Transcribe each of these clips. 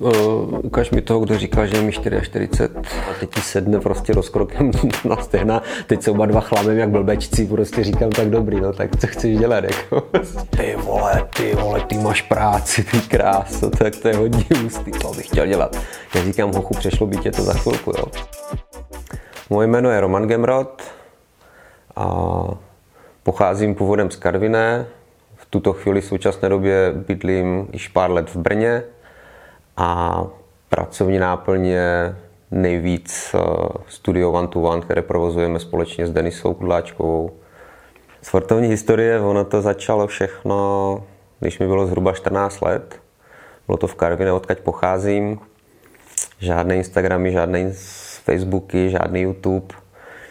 Uh, ukaž mi toho, kdo říká, že je mi 44 a teď ti sedne prostě rozkrokem na stehna. Teď jsou oba dva chlamem jak blbečci, prostě říkám tak dobrý, no tak co chceš dělat, jako. Ty vole, ty vole, ty máš práci, ty kráso, tak to je hodně ústý, to bych chtěl dělat. Já říkám, hochu, přešlo by tě to za chvilku, jo. Moje jméno je Roman Gemrod a pocházím původem z Karviné. V tuto chvíli v současné době bydlím již pár let v Brně a pracovní náplně nejvíc eh, studio One to One, které provozujeme společně s Denisou Kudláčkovou. Sportovní historie, ono to začalo všechno, když mi bylo zhruba 14 let. Bylo to v Karvině, odkaď pocházím. Žádné Instagramy, žádné Facebooky, žádný YouTube.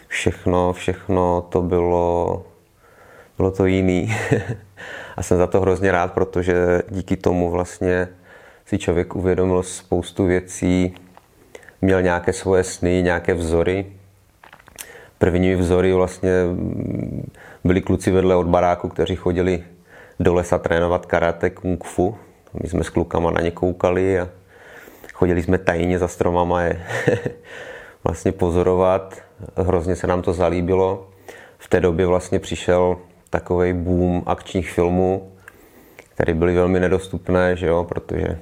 Všechno, všechno to bylo, bylo to jiný. a jsem za to hrozně rád, protože díky tomu vlastně si člověk uvědomil spoustu věcí, měl nějaké svoje sny, nějaké vzory. První vzory vlastně byli kluci vedle od baráku, kteří chodili do lesa trénovat karate, kung fu. My jsme s klukama na ně koukali a chodili jsme tajně za stromama je vlastně pozorovat. Hrozně se nám to zalíbilo. V té době vlastně přišel takový boom akčních filmů, které byly velmi nedostupné, že jo, protože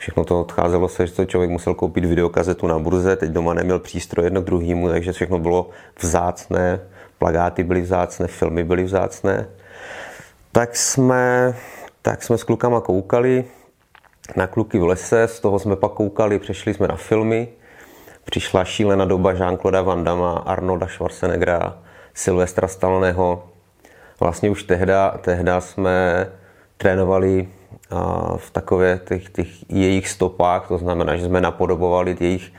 všechno to odcházelo se, že to člověk musel koupit videokazetu na burze, teď doma neměl přístroj jedno k druhému, takže všechno bylo vzácné, plagáty byly vzácné, filmy byly vzácné. Tak jsme, tak jsme s klukama koukali na kluky v lese, z toho jsme pak koukali, přešli jsme na filmy, přišla šílená doba Jean-Claude Van Damme, Arnolda Schwarzeneggera, Silvestra Stalloneho. Vlastně už tehda, tehda jsme trénovali v takové těch, těch jejich stopách, to znamená, že jsme napodobovali jejich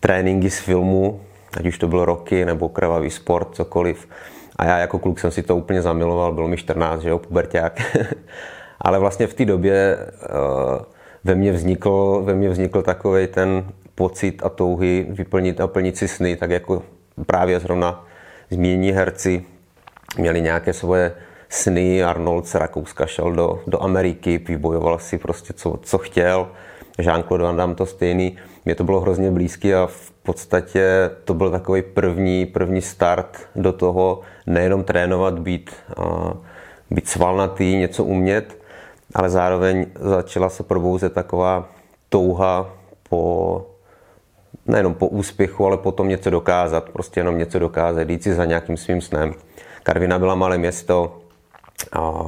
tréninky z filmu, ať už to bylo roky nebo krvavý sport, cokoliv. A já jako kluk jsem si to úplně zamiloval, bylo mi 14, že jo, puberták. Ale vlastně v té době uh, ve mně vznikl, ve mně vznikl takový ten pocit a touhy vyplnit a plnit si sny, tak jako právě zrovna zmínění herci měli nějaké svoje sny. Arnold z Rakouska šel do, do Ameriky, vybojoval si prostě co, co chtěl. Jean-Claude Van Damme to stejný. Mně to bylo hrozně blízký a v podstatě to byl takový první, první start do toho nejenom trénovat, být, být svalnatý, něco umět, ale zároveň začala se probouzet taková touha po nejenom po úspěchu, ale potom něco dokázat, prostě jenom něco dokázat, jít si za nějakým svým snem. Karvina byla malé město, a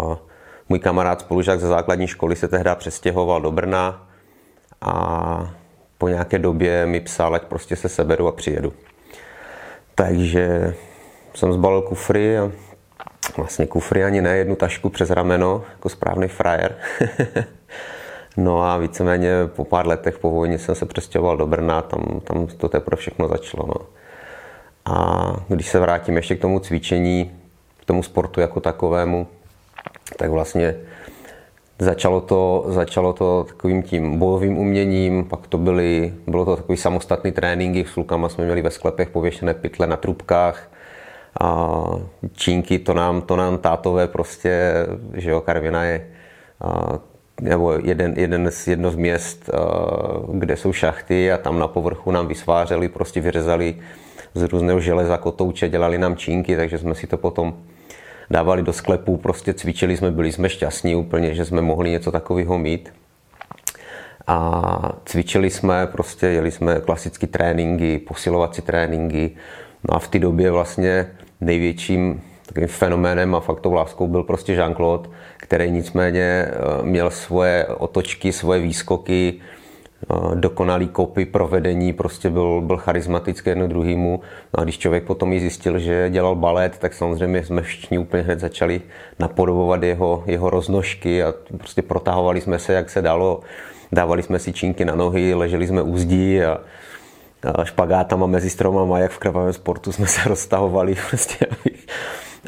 můj kamarád spolužák ze základní školy se tehdy přestěhoval do Brna a po nějaké době mi psal, ať prostě se seberu a přijedu. Takže jsem zbalil kufry a vlastně kufry ani ne, jednu tašku přes rameno, jako správný frajer. no a víceméně po pár letech po vojně jsem se přestěhoval do Brna, tam, tam to teprve všechno začalo. No. A když se vrátím ještě k tomu cvičení, k tomu sportu jako takovému, tak vlastně začalo to, začalo to takovým tím bojovým uměním, pak to byly, bylo to takový samostatný tréninky, s klukama jsme měli ve sklepech pověšené pytle na trubkách, a čínky, to nám, to nám tátové prostě, že jo, Karvina je a, nebo jeden, jeden z, jedno z měst, a, kde jsou šachty a tam na povrchu nám vysvářeli, prostě vyřezali z různého železa kotouče, dělali nám čínky, takže jsme si to potom dávali do sklepů, prostě cvičili jsme, byli jsme šťastní úplně, že jsme mohli něco takového mít. A cvičili jsme, prostě jeli jsme klasické tréninky, posilovací tréninky. No a v té době vlastně největším takovým fenoménem a faktou láskou byl prostě Jean-Claude, který nicméně eh, měl svoje otočky, svoje výskoky, dokonalý kopy, provedení, prostě byl, byl charismatický jedno druhýmu. No a když člověk potom ji zjistil, že dělal balet, tak samozřejmě jsme všichni úplně hned začali napodobovat jeho, jeho roznožky a prostě protahovali jsme se, jak se dalo. Dávali jsme si čínky na nohy, leželi jsme u zdí a, a špagátama mezi stromama, jak v krvavém sportu jsme se roztahovali, prostě, aby,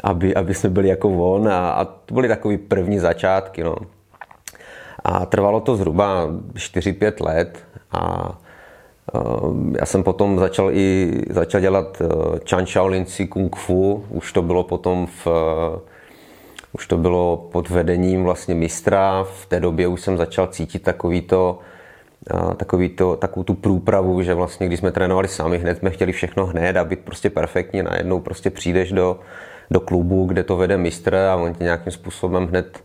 aby, aby jsme byli jako on a, a to byly takové první začátky. No. A trvalo to zhruba 4-5 let a eh, já jsem potom začal i začal dělat eh, Chan Shaolin Si Kung Fu, už to bylo potom v eh, už to bylo pod vedením vlastně mistra, v té době už jsem začal cítit takový to, takový to, takovou tu průpravu, že vlastně když jsme trénovali sami, hned jsme chtěli všechno hned a být prostě perfektní, najednou prostě přijdeš do, do klubu, kde to vede mistr a on ti nějakým způsobem hned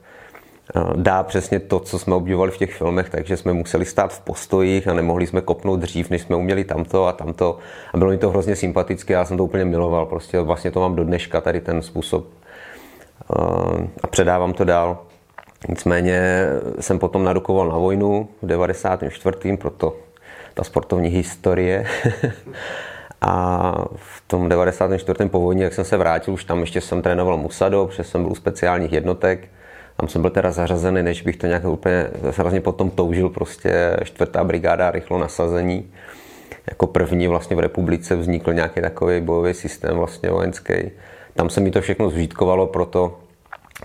dá přesně to, co jsme obdivovali v těch filmech, takže jsme museli stát v postojích a nemohli jsme kopnout dřív, než jsme uměli tamto a tamto. A bylo mi to hrozně sympatické, já jsem to úplně miloval, prostě vlastně to mám do dneška, tady ten způsob a předávám to dál. Nicméně jsem potom narukoval na vojnu v 94. proto ta sportovní historie. a v tom 94. po vojně, jak jsem se vrátil, už tam ještě jsem trénoval Musado, protože jsem byl u speciálních jednotek. Tam jsem byl teda zařazený, než bych to nějak úplně, hrozně potom toužil, prostě čtvrtá brigáda rychlo nasazení. Jako první vlastně v republice vznikl nějaký takový bojový systém vlastně vojenský. Tam se mi to všechno zžítkovalo, proto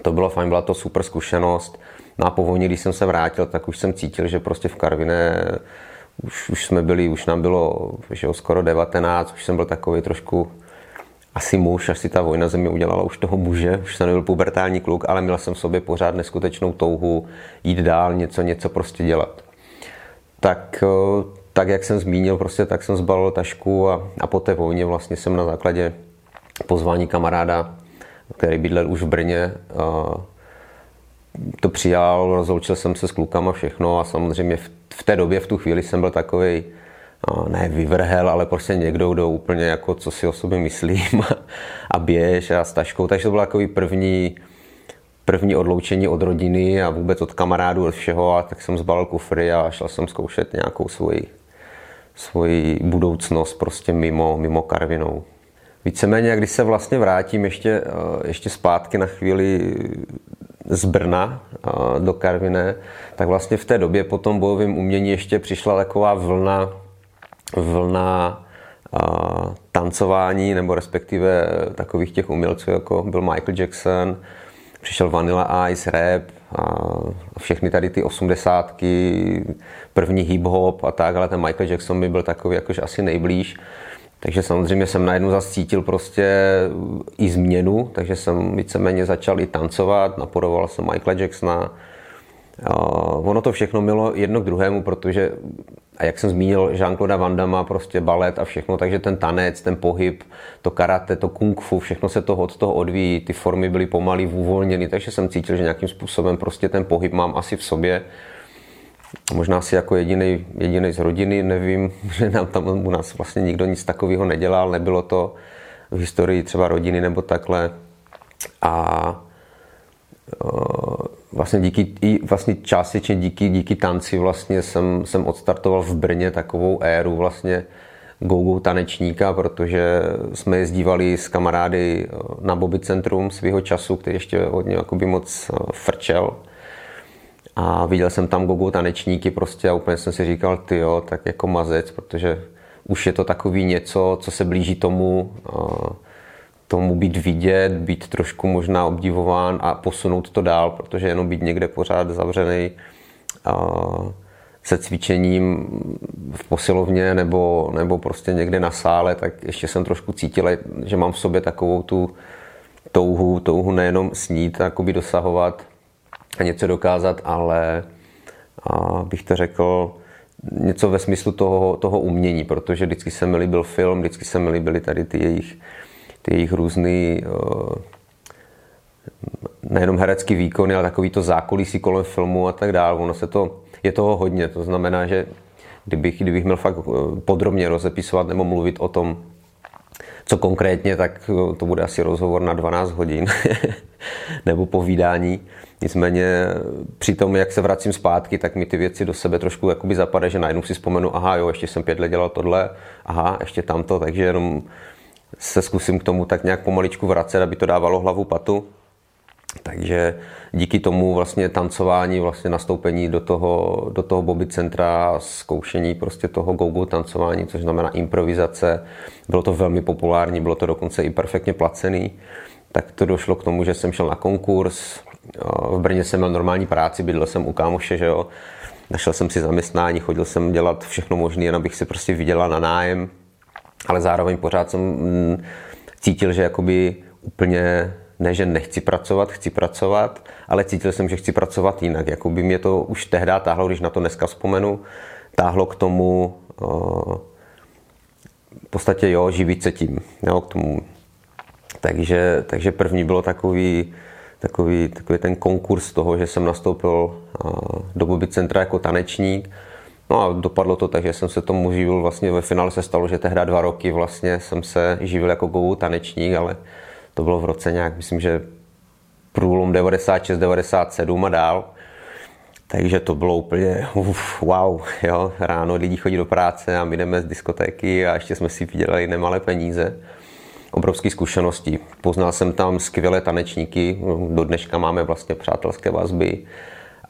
to bylo fajn, byla to super zkušenost. No povolní, když jsem se vrátil, tak už jsem cítil, že prostě v Karviné už, už jsme byli, už nám bylo že jo, skoro 19, už jsem byl takový trošku asi muž, až si ta vojna země udělala už toho muže, už jsem nebyl pubertální kluk, ale měl jsem v sobě pořád neskutečnou touhu jít dál, něco, něco prostě dělat. Tak, eh, tak jak jsem zmínil, prostě tak jsem zbalil tašku a, a po té vojně vlastně jsem na základě pozvání kamaráda, který bydlel už v Brně, to přijal, rozloučil jsem se s klukama všechno a samozřejmě v, v té době, v tu chvíli jsem byl takový ne vyvrhel, ale prostě někdo, kdo úplně jako co si o sobě myslím a běž a s taškou. Takže to byl takový první, první odloučení od rodiny a vůbec od kamarádů, od všeho. A tak jsem zbalil kufry a šel jsem zkoušet nějakou svoji, svoji budoucnost prostě mimo, mimo Karvinou. Víceméně, když se vlastně vrátím ještě, eh, ještě zpátky na chvíli z Brna eh, do Karviné, tak vlastně v té době po tom bojovém umění ještě přišla taková vlna, vlna eh, tancování, nebo respektive takových těch umělců, jako byl Michael Jackson, přišel Vanilla Ice, rap a všechny tady ty osmdesátky, první hip-hop a tak, ale ten Michael Jackson by byl takový jakož asi nejblíž. Takže samozřejmě jsem najednou zase cítil prostě i změnu, takže jsem víceméně začal i tancovat, napodoval jsem Michaela Jacksona. Ono to všechno mělo jedno k druhému, protože, a jak jsem zmínil, Jean-Claude Van Damme, prostě balet a všechno, takže ten tanec, ten pohyb, to karate, to kung fu, všechno se toho od toho odvíjí, ty formy byly pomalý, uvolněny, takže jsem cítil, že nějakým způsobem prostě ten pohyb mám asi v sobě Možná si jako jediný, jediný z rodiny, nevím, že nám tam u nás vlastně nikdo nic takového nedělal, nebylo to v historii třeba rodiny nebo takhle. A vlastně díky, i vlastně částečně díky, díky tanci vlastně jsem, jsem odstartoval v Brně takovou éru vlastně go tanečníka, protože jsme jezdívali s kamarády na Bobby Centrum svého času, který ještě hodně jakoby moc frčel. A viděl jsem tam gogo tanečníky prostě a úplně jsem si říkal, ty jo, tak jako mazec, protože už je to takový něco, co se blíží tomu, tomu být vidět, být trošku možná obdivován a posunout to dál, protože jenom být někde pořád zavřený se cvičením v posilovně nebo, nebo prostě někde na sále, tak ještě jsem trošku cítil, že mám v sobě takovou tu touhu, touhu nejenom snít, jakoby dosahovat a něco dokázat, ale a bych to řekl, něco ve smyslu toho, toho umění, protože vždycky se mi líbil film, vždycky se mi líbily tady ty jejich, ty jejich různý uh, nejenom herecký výkony, ale takový to zákulisí kolem filmu a tak dále. Ono se to, je toho hodně, to znamená, že kdybych, kdybych měl fakt eh, podrobně rozepisovat nebo mluvit o tom, co konkrétně, tak to bude asi rozhovor na 12 hodin nebo povídání. Nicméně při tom, jak se vracím zpátky, tak mi ty věci do sebe trošku zapadají, že najednou si vzpomenu, aha jo, ještě jsem pět let dělal tohle, aha, ještě tamto, takže jenom se zkusím k tomu tak nějak pomaličku vracet, aby to dávalo hlavu patu. Takže díky tomu vlastně tancování, vlastně nastoupení do toho, do toho Bobby centra, zkoušení prostě toho go-go tancování, což znamená improvizace, bylo to velmi populární, bylo to dokonce i perfektně placený, tak to došlo k tomu, že jsem šel na konkurs, v Brně jsem měl normální práci, bydlel jsem u kámoše, že jo, našel jsem si zaměstnání, chodil jsem dělat všechno možné, jen abych si prostě vydělal na nájem, ale zároveň pořád jsem mm, cítil, že jakoby úplně ne, že nechci pracovat, chci pracovat, ale cítil jsem, že chci pracovat jinak. Jakoby mě to už tehdy táhlo, když na to dneska vzpomenu, táhlo k tomu, v podstatě jo, živit se tím, jo, k tomu. Takže, takže první bylo takový, takový, takový ten konkurs toho, že jsem nastoupil do Bobby Centra jako tanečník. No a dopadlo to tak, že jsem se tomu živil, vlastně ve finále se stalo, že tehdy dva roky vlastně jsem se živil jako go tanečník, ale to bylo v roce nějak, myslím, že průlom 96, 97 a dál. Takže to bylo úplně uf, wow, jo. ráno lidi chodí do práce a my jdeme z diskotéky a ještě jsme si vydělali nemalé peníze. Obrovské zkušenosti. Poznal jsem tam skvělé tanečníky, do dneška máme vlastně přátelské vazby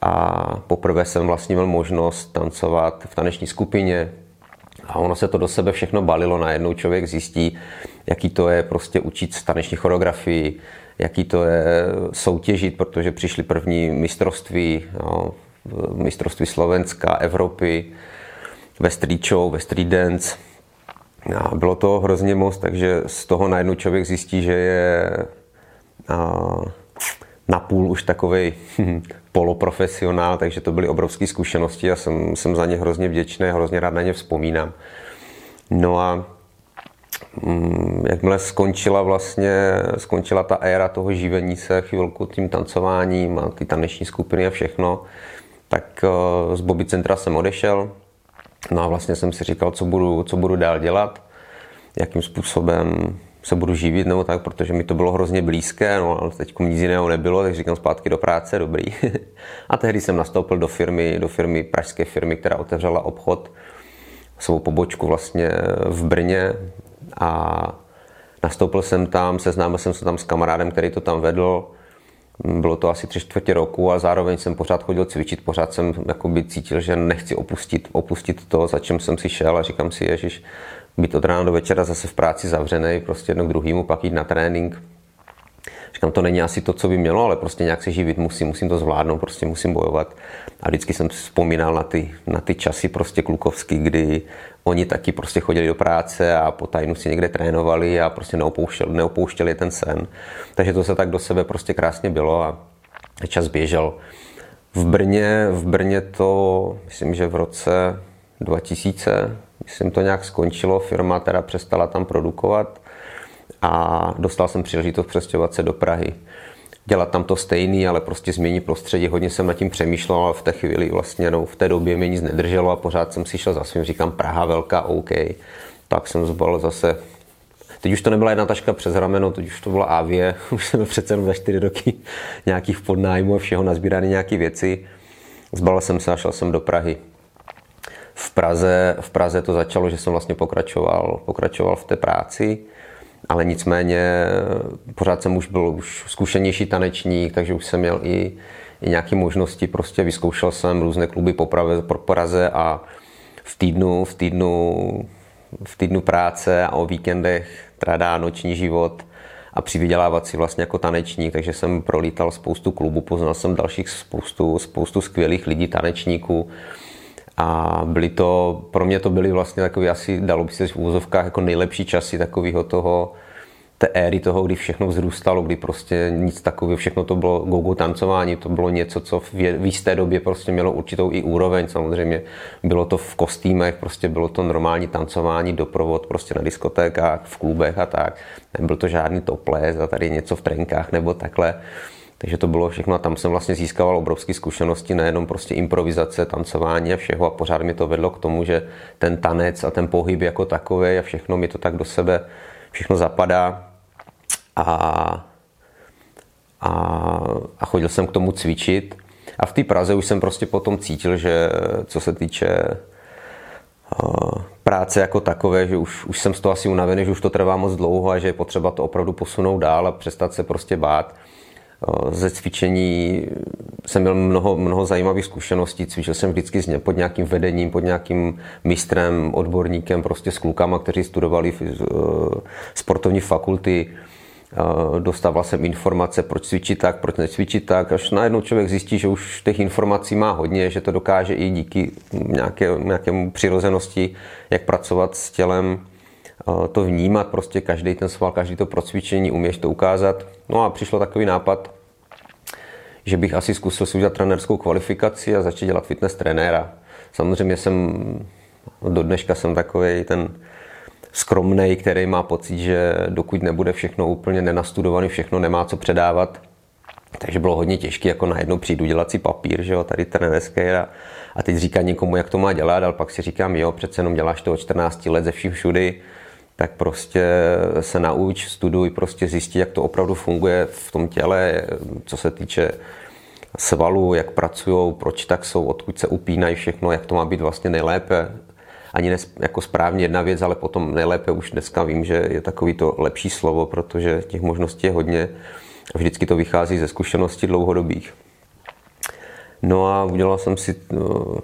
a poprvé jsem vlastně měl možnost tancovat v taneční skupině, a ono se to do sebe všechno balilo, najednou člověk zjistí, jaký to je prostě učit taneční choreografii, jaký to je soutěžit, protože přišly první mistrovství, no, mistrovství Slovenska, Evropy, ve street show, ve street dance. A bylo to hrozně moc, takže z toho najednou člověk zjistí, že je napůl už takový poloprofesionál, takže to byly obrovské zkušenosti a jsem, jsem za ně hrozně vděčný, hrozně rád na ně vzpomínám. No a mm, jakmile skončila vlastně, skončila ta éra toho živení se chvilku tím tancováním a ty taneční skupiny a všechno, tak eh, z Bobby Centra jsem odešel. No a vlastně jsem si říkal, co budu, co budu dál dělat, jakým způsobem se budu živit nebo tak, protože mi to bylo hrozně blízké, no ale teď nic jiného nebylo, tak říkám zpátky do práce, dobrý. a tehdy jsem nastoupil do firmy, do firmy, pražské firmy, která otevřela obchod, svou pobočku vlastně v Brně a nastoupil jsem tam, seznámil jsem se tam s kamarádem, který to tam vedl, bylo to asi tři čtvrtě roku a zároveň jsem pořád chodil cvičit, pořád jsem cítil, že nechci opustit, opustit to, za čím jsem si šel a říkám si, ježiš, být od rána do večera zase v práci zavřený, prostě jedno k druhému, pak jít na trénink. Říkám, to není asi to, co by mělo, ale prostě nějak se živit musím, musím to zvládnout, prostě musím bojovat. A vždycky jsem vzpomínal na ty, na ty časy prostě klukovský, kdy oni taky prostě chodili do práce a po tajnu si někde trénovali a prostě neopouštěli, neopouštěli ten sen. Takže to se tak do sebe prostě krásně bylo a čas běžel. V Brně, v Brně to, myslím, že v roce 2000, myslím, to nějak skončilo, firma teda přestala tam produkovat a dostal jsem příležitost přestěhovat se do Prahy. Dělat tam to stejný, ale prostě změnit prostředí. Hodně jsem nad tím přemýšlel, ale v té chvíli vlastně, no, v té době mě nic nedrželo a pořád jsem si šel za svým, říkám Praha velká, OK. Tak jsem zbal zase Teď už to nebyla jedna taška přes rameno, teď už to byla Avie, už jsem přece za čtyři roky nějakých podnájmů a všeho nazbíraný nějaké věci. Zbalil jsem se a šel jsem do Prahy v Praze, v Praze to začalo, že jsem vlastně pokračoval, pokračoval v té práci, ale nicméně pořád jsem už byl už zkušenější tanečník, takže už jsem měl i, i nějaké možnosti, prostě vyzkoušel jsem různé kluby po, Praze, po Praze a v týdnu, v týdnu, v týdnu práce a o víkendech tradá noční život a přivydělávat si vlastně jako tanečník, takže jsem prolítal spoustu klubů, poznal jsem dalších spoustu, spoustu skvělých lidí, tanečníků, a byly to, pro mě to byly vlastně takový asi, dalo by se v úvozovkách, jako nejlepší časy takového toho, té éry toho, kdy všechno vzrůstalo, kdy prostě nic takového, všechno to bylo go-go tancování, to bylo něco, co v, v jisté době prostě mělo určitou i úroveň, samozřejmě bylo to v kostýmech, prostě bylo to normální tancování, doprovod prostě na diskotékách, v klubech a tak, nebyl to žádný toples a tady něco v trenkách nebo takhle. Takže to bylo všechno a tam jsem vlastně získával obrovské zkušenosti, nejenom prostě improvizace, tancování a všeho a pořád mi to vedlo k tomu, že ten tanec a ten pohyb jako takový a všechno mi to tak do sebe všechno zapadá. A, a, a chodil jsem k tomu cvičit. A v té Praze už jsem prostě potom cítil, že co se týče práce jako takové, že už, už jsem z toho asi unavený, že už to trvá moc dlouho a že je potřeba to opravdu posunout dál a přestat se prostě bát ze cvičení jsem měl mnoho, mnoho zajímavých zkušeností. Cvičil jsem vždycky pod nějakým vedením, pod nějakým mistrem, odborníkem, prostě s klukama, kteří studovali v, sportovní fakulty. Dostával jsem informace, proč cvičit tak, proč necvičit tak. Až najednou člověk zjistí, že už těch informací má hodně, že to dokáže i díky nějaké, nějakému přirozenosti, jak pracovat s tělem, to vnímat, prostě každý ten sval, každý to procvičení, uměš to ukázat. No a přišlo takový nápad, že bych asi zkusil si udělat trenerskou kvalifikaci a začít dělat fitness trenéra. samozřejmě jsem, do dneška jsem takový ten skromný, který má pocit, že dokud nebude všechno úplně nenastudovaný, všechno nemá co předávat, takže bylo hodně těžké, jako najednou přijdu dělat si papír, že jo, tady trenérský a, a teď říká někomu, jak to má dělat, ale pak si říkám, jo, přece jenom děláš to od 14 let ze vším všudy, tak prostě se nauč, studuj, prostě zjistit, jak to opravdu funguje v tom těle, co se týče svalů, jak pracují, proč tak jsou, odkud se upínají všechno, jak to má být vlastně nejlépe. Ani ne jako správně jedna věc, ale potom nejlépe už dneska vím, že je takový to lepší slovo, protože těch možností je hodně. A vždycky to vychází ze zkušeností dlouhodobých. No a udělal jsem si no,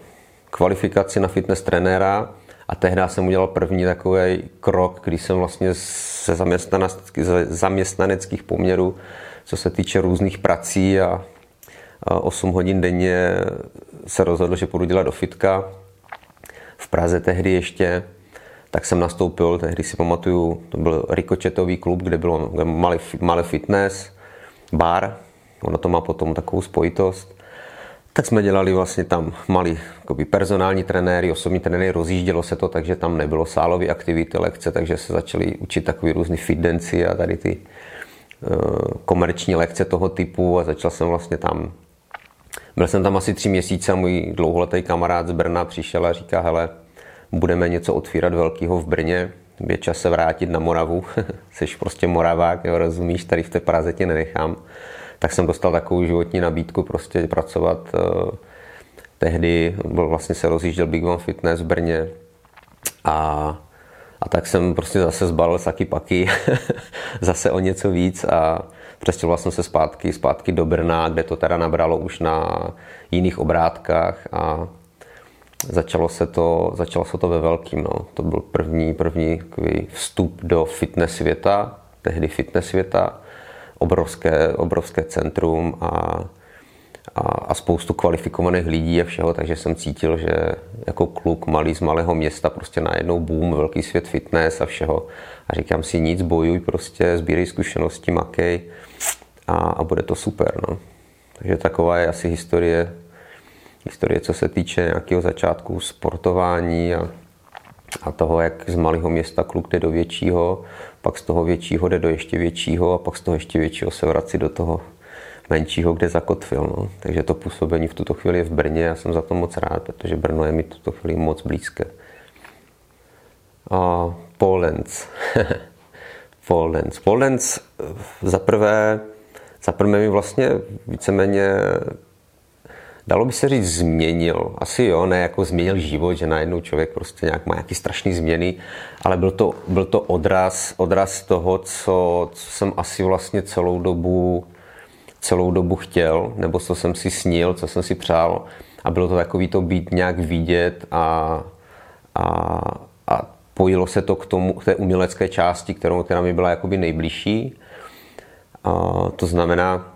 kvalifikaci na fitness trenéra a tehdy jsem udělal první takový krok, když jsem vlastně ze zaměstnaneckých poměrů, co se týče různých prací a 8 hodin denně se rozhodl, že půjdu dělat do fitka. V Praze tehdy ještě, tak jsem nastoupil, tehdy si pamatuju, to byl rikočetový klub, kde bylo malý, malý fitness, bar, ono to má potom takovou spojitost. Tak jsme dělali vlastně tam malý jakoby personální trenéry, osobní trenéry, rozjíždělo se to, takže tam nebylo sálové aktivity, lekce, takže se začali učit takový různý fitdenci a tady ty uh, komerční lekce toho typu a začal jsem vlastně tam byl jsem tam asi tři měsíce a můj dlouholetý kamarád z Brna přišel a říká, hele, budeme něco otvírat velkého v Brně, je čas se vrátit na Moravu, jsi prostě Moravák, jo, rozumíš, tady v té Praze tě nenechám. Tak jsem dostal takovou životní nabídku prostě pracovat. Eh, tehdy byl, vlastně se rozjížděl Big One Fitness v Brně a, a tak jsem prostě zase zbalil saky paky, zase o něco víc a přestěhoval jsem se zpátky, zpátky do Brna, kde to teda nabralo už na jiných obrátkách a začalo se to, začalo se to ve velkým. No. To byl první, první vstup do fitness světa, tehdy fitness světa, obrovské, obrovské centrum a, a, a spoustu kvalifikovaných lidí a všeho, takže jsem cítil, že jako kluk malý z malého města prostě najednou boom, velký svět fitness a všeho. A říkám si nic, bojuj prostě, sbírej zkušenosti, makej a, a bude to super. No. Takže taková je asi historie, historie, co se týče nějakého začátku sportování a, a toho, jak z malého města kluk jde do většího, pak z toho většího jde do ještě většího a pak z toho ještě většího se vrací do toho menšího, kde zakotvil. No. Takže to působení v tuto chvíli je v Brně a jsem za to moc rád, protože Brno je mi tuto chvíli moc blízké. A Polens. Polens. Polens za prvé za prvé mi vlastně víceméně dalo by se říct změnil. Asi jo, ne jako změnil život, že najednou člověk prostě nějak má nějaký strašný změny, ale byl to, byl to odraz, odraz toho, co, co jsem asi vlastně celou dobu, celou dobu chtěl, nebo co jsem si snil, co jsem si přál. A bylo to takový to být nějak vidět a, a, a pojilo se to k, tomu, k té umělecké části, kterou, která mi byla jakoby nejbližší. To znamená,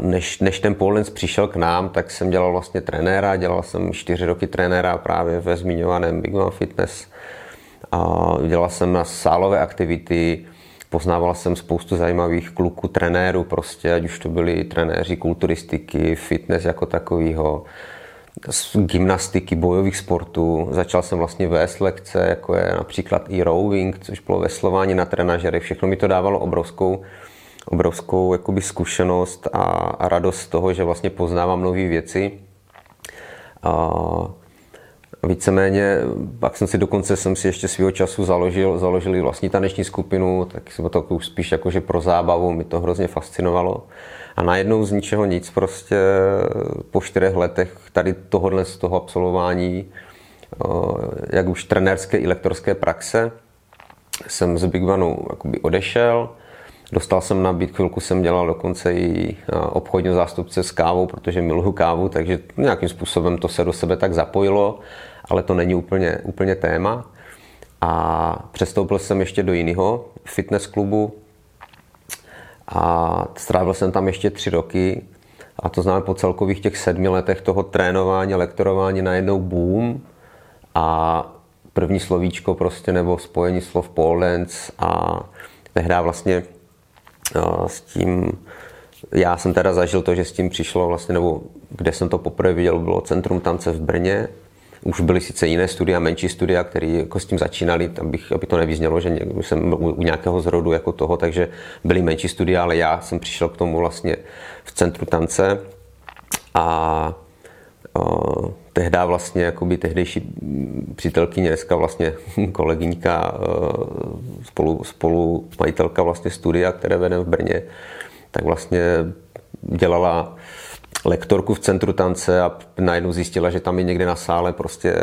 než, než ten Polens přišel k nám, tak jsem dělal vlastně trenéra, dělal jsem čtyři roky trenéra právě ve zmiňovaném Big One Fitness. Dělal jsem na sálové aktivity, poznával jsem spoustu zajímavých kluků, trenérů prostě, ať už to byli trenéři kulturistiky, fitness jako takovýho, gymnastiky, bojových sportů. Začal jsem vlastně vést lekce, jako je například i rowing, což bylo veslování na trenažery. Všechno mi to dávalo obrovskou, obrovskou jakoby zkušenost a, a radost z toho, že vlastně poznávám nové věci. A víceméně, pak jsem si dokonce jsem si ještě svého času založil, založil vlastní taneční skupinu, tak jsem to už spíš jakože pro zábavu, mi to hrozně fascinovalo. A najednou z ničeho nic prostě po čtyřech letech tady tohohle z toho absolvování, jak už trenérské i lektorské praxe, jsem z Big One odešel. Dostal jsem nabídku, chvilku jsem dělal dokonce i obchodního zástupce s kávou, protože miluju kávu, takže nějakým způsobem to se do sebe tak zapojilo, ale to není úplně, úplně téma. A přestoupil jsem ještě do jiného fitness klubu, a strávil jsem tam ještě tři roky. A to znamená po celkových těch sedmi letech toho trénování, lektorování najednou boom. A první slovíčko prostě nebo spojení slov pole dance a tehdy vlastně s tím, já jsem teda zažil to, že s tím přišlo vlastně, nebo kde jsem to poprvé viděl, bylo Centrum tance v Brně. Už byly sice jiné studia, menší studia, které jako s tím začínali, abych, aby to nevyznělo, že jsem u nějakého zrodu jako toho, takže byly menší studia, ale já jsem přišel k tomu vlastně v Centru tance a tehdy vlastně jakoby tehdejší přítelkyně, dneska vlastně kolegyňka, spolu, spolu majitelka vlastně studia, které vedem v Brně, tak vlastně dělala lektorku v centru tance a najednou zjistila, že tam je někde na sále prostě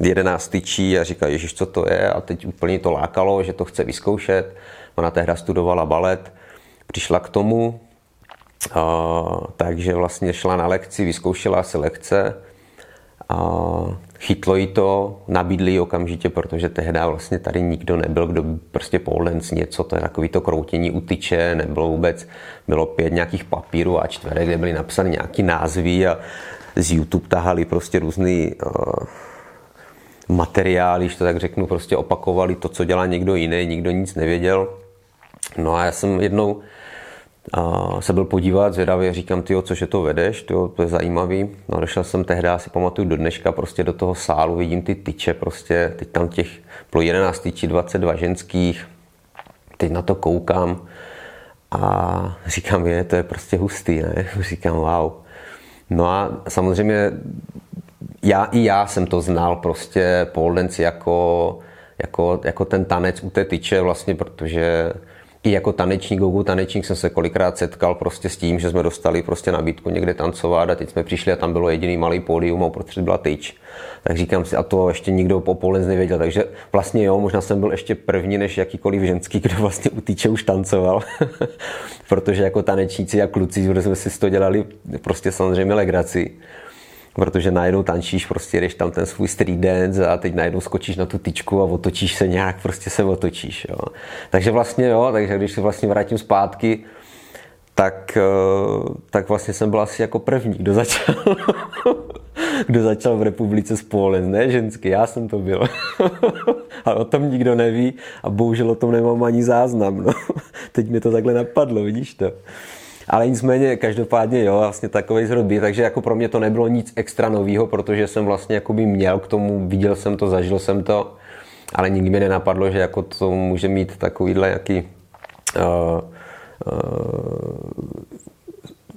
jedenáct tyčí a říká, Ježíš, co to je? A teď úplně to lákalo, že to chce vyzkoušet. Ona tehdy studovala balet, přišla k tomu, a, takže vlastně šla na lekci, vyzkoušela si lekce a chytlo jí to, nabídli ji okamžitě, protože tehdy vlastně tady nikdo nebyl, kdo prostě pole dance něco, to je takový to kroutění u tyče, nebylo vůbec, bylo pět nějakých papírů a čtverek, kde byly napsány nějaký názvy a z YouTube tahali prostě různý uh, materiály, když to tak řeknu, prostě opakovali to, co dělá někdo jiný, nikdo nic nevěděl. No a já jsem jednou a se byl podívat, zvědavě říkám, ty, což je to vedeš, tyjo, to je zajímavý. No, došel jsem tehdy, si pamatuju do dneška, prostě do toho sálu, vidím ty tyče, prostě, teď tam těch bylo 11 tyčí, 22 ženských, teď na to koukám a říkám, je, to je prostě hustý, ne? Říkám, wow. No a samozřejmě já i já jsem to znal prostě pole jako, jako, jako ten tanec u té tyče vlastně, protože i jako tanečník, Google tanečník jsem se kolikrát setkal prostě s tím, že jsme dostali prostě nabídku někde tancovat a teď jsme přišli a tam bylo jediný malý pódium a uprostřed byla tyč. Tak říkám si, a to ještě nikdo po polec nevěděl, takže vlastně jo, možná jsem byl ještě první než jakýkoliv ženský, kdo vlastně u týče už tancoval, protože jako tanečníci a kluci, jsme si to dělali prostě samozřejmě legraci protože najednou tančíš, prostě jdeš tam ten svůj street dance a teď najednou skočíš na tu tyčku a otočíš se nějak, prostě se otočíš. Jo. Takže vlastně jo, takže když se vlastně vrátím zpátky, tak, eh, tak vlastně jsem byl asi jako první, kdo začal, kdo začal v republice spolec, ne ženský, já jsem to byl. Ale o tom nikdo neví a bohužel o tom nemám ani záznam. No. Teď mi to takhle napadlo, vidíš to. Ale nicméně, každopádně jo, vlastně takový zhrubý, takže jako pro mě to nebylo nic extra nového, protože jsem vlastně jakoby měl k tomu, viděl jsem to, zažil jsem to, ale nikdy mi nenapadlo, že jako to může mít takovýhle jaký uh, uh,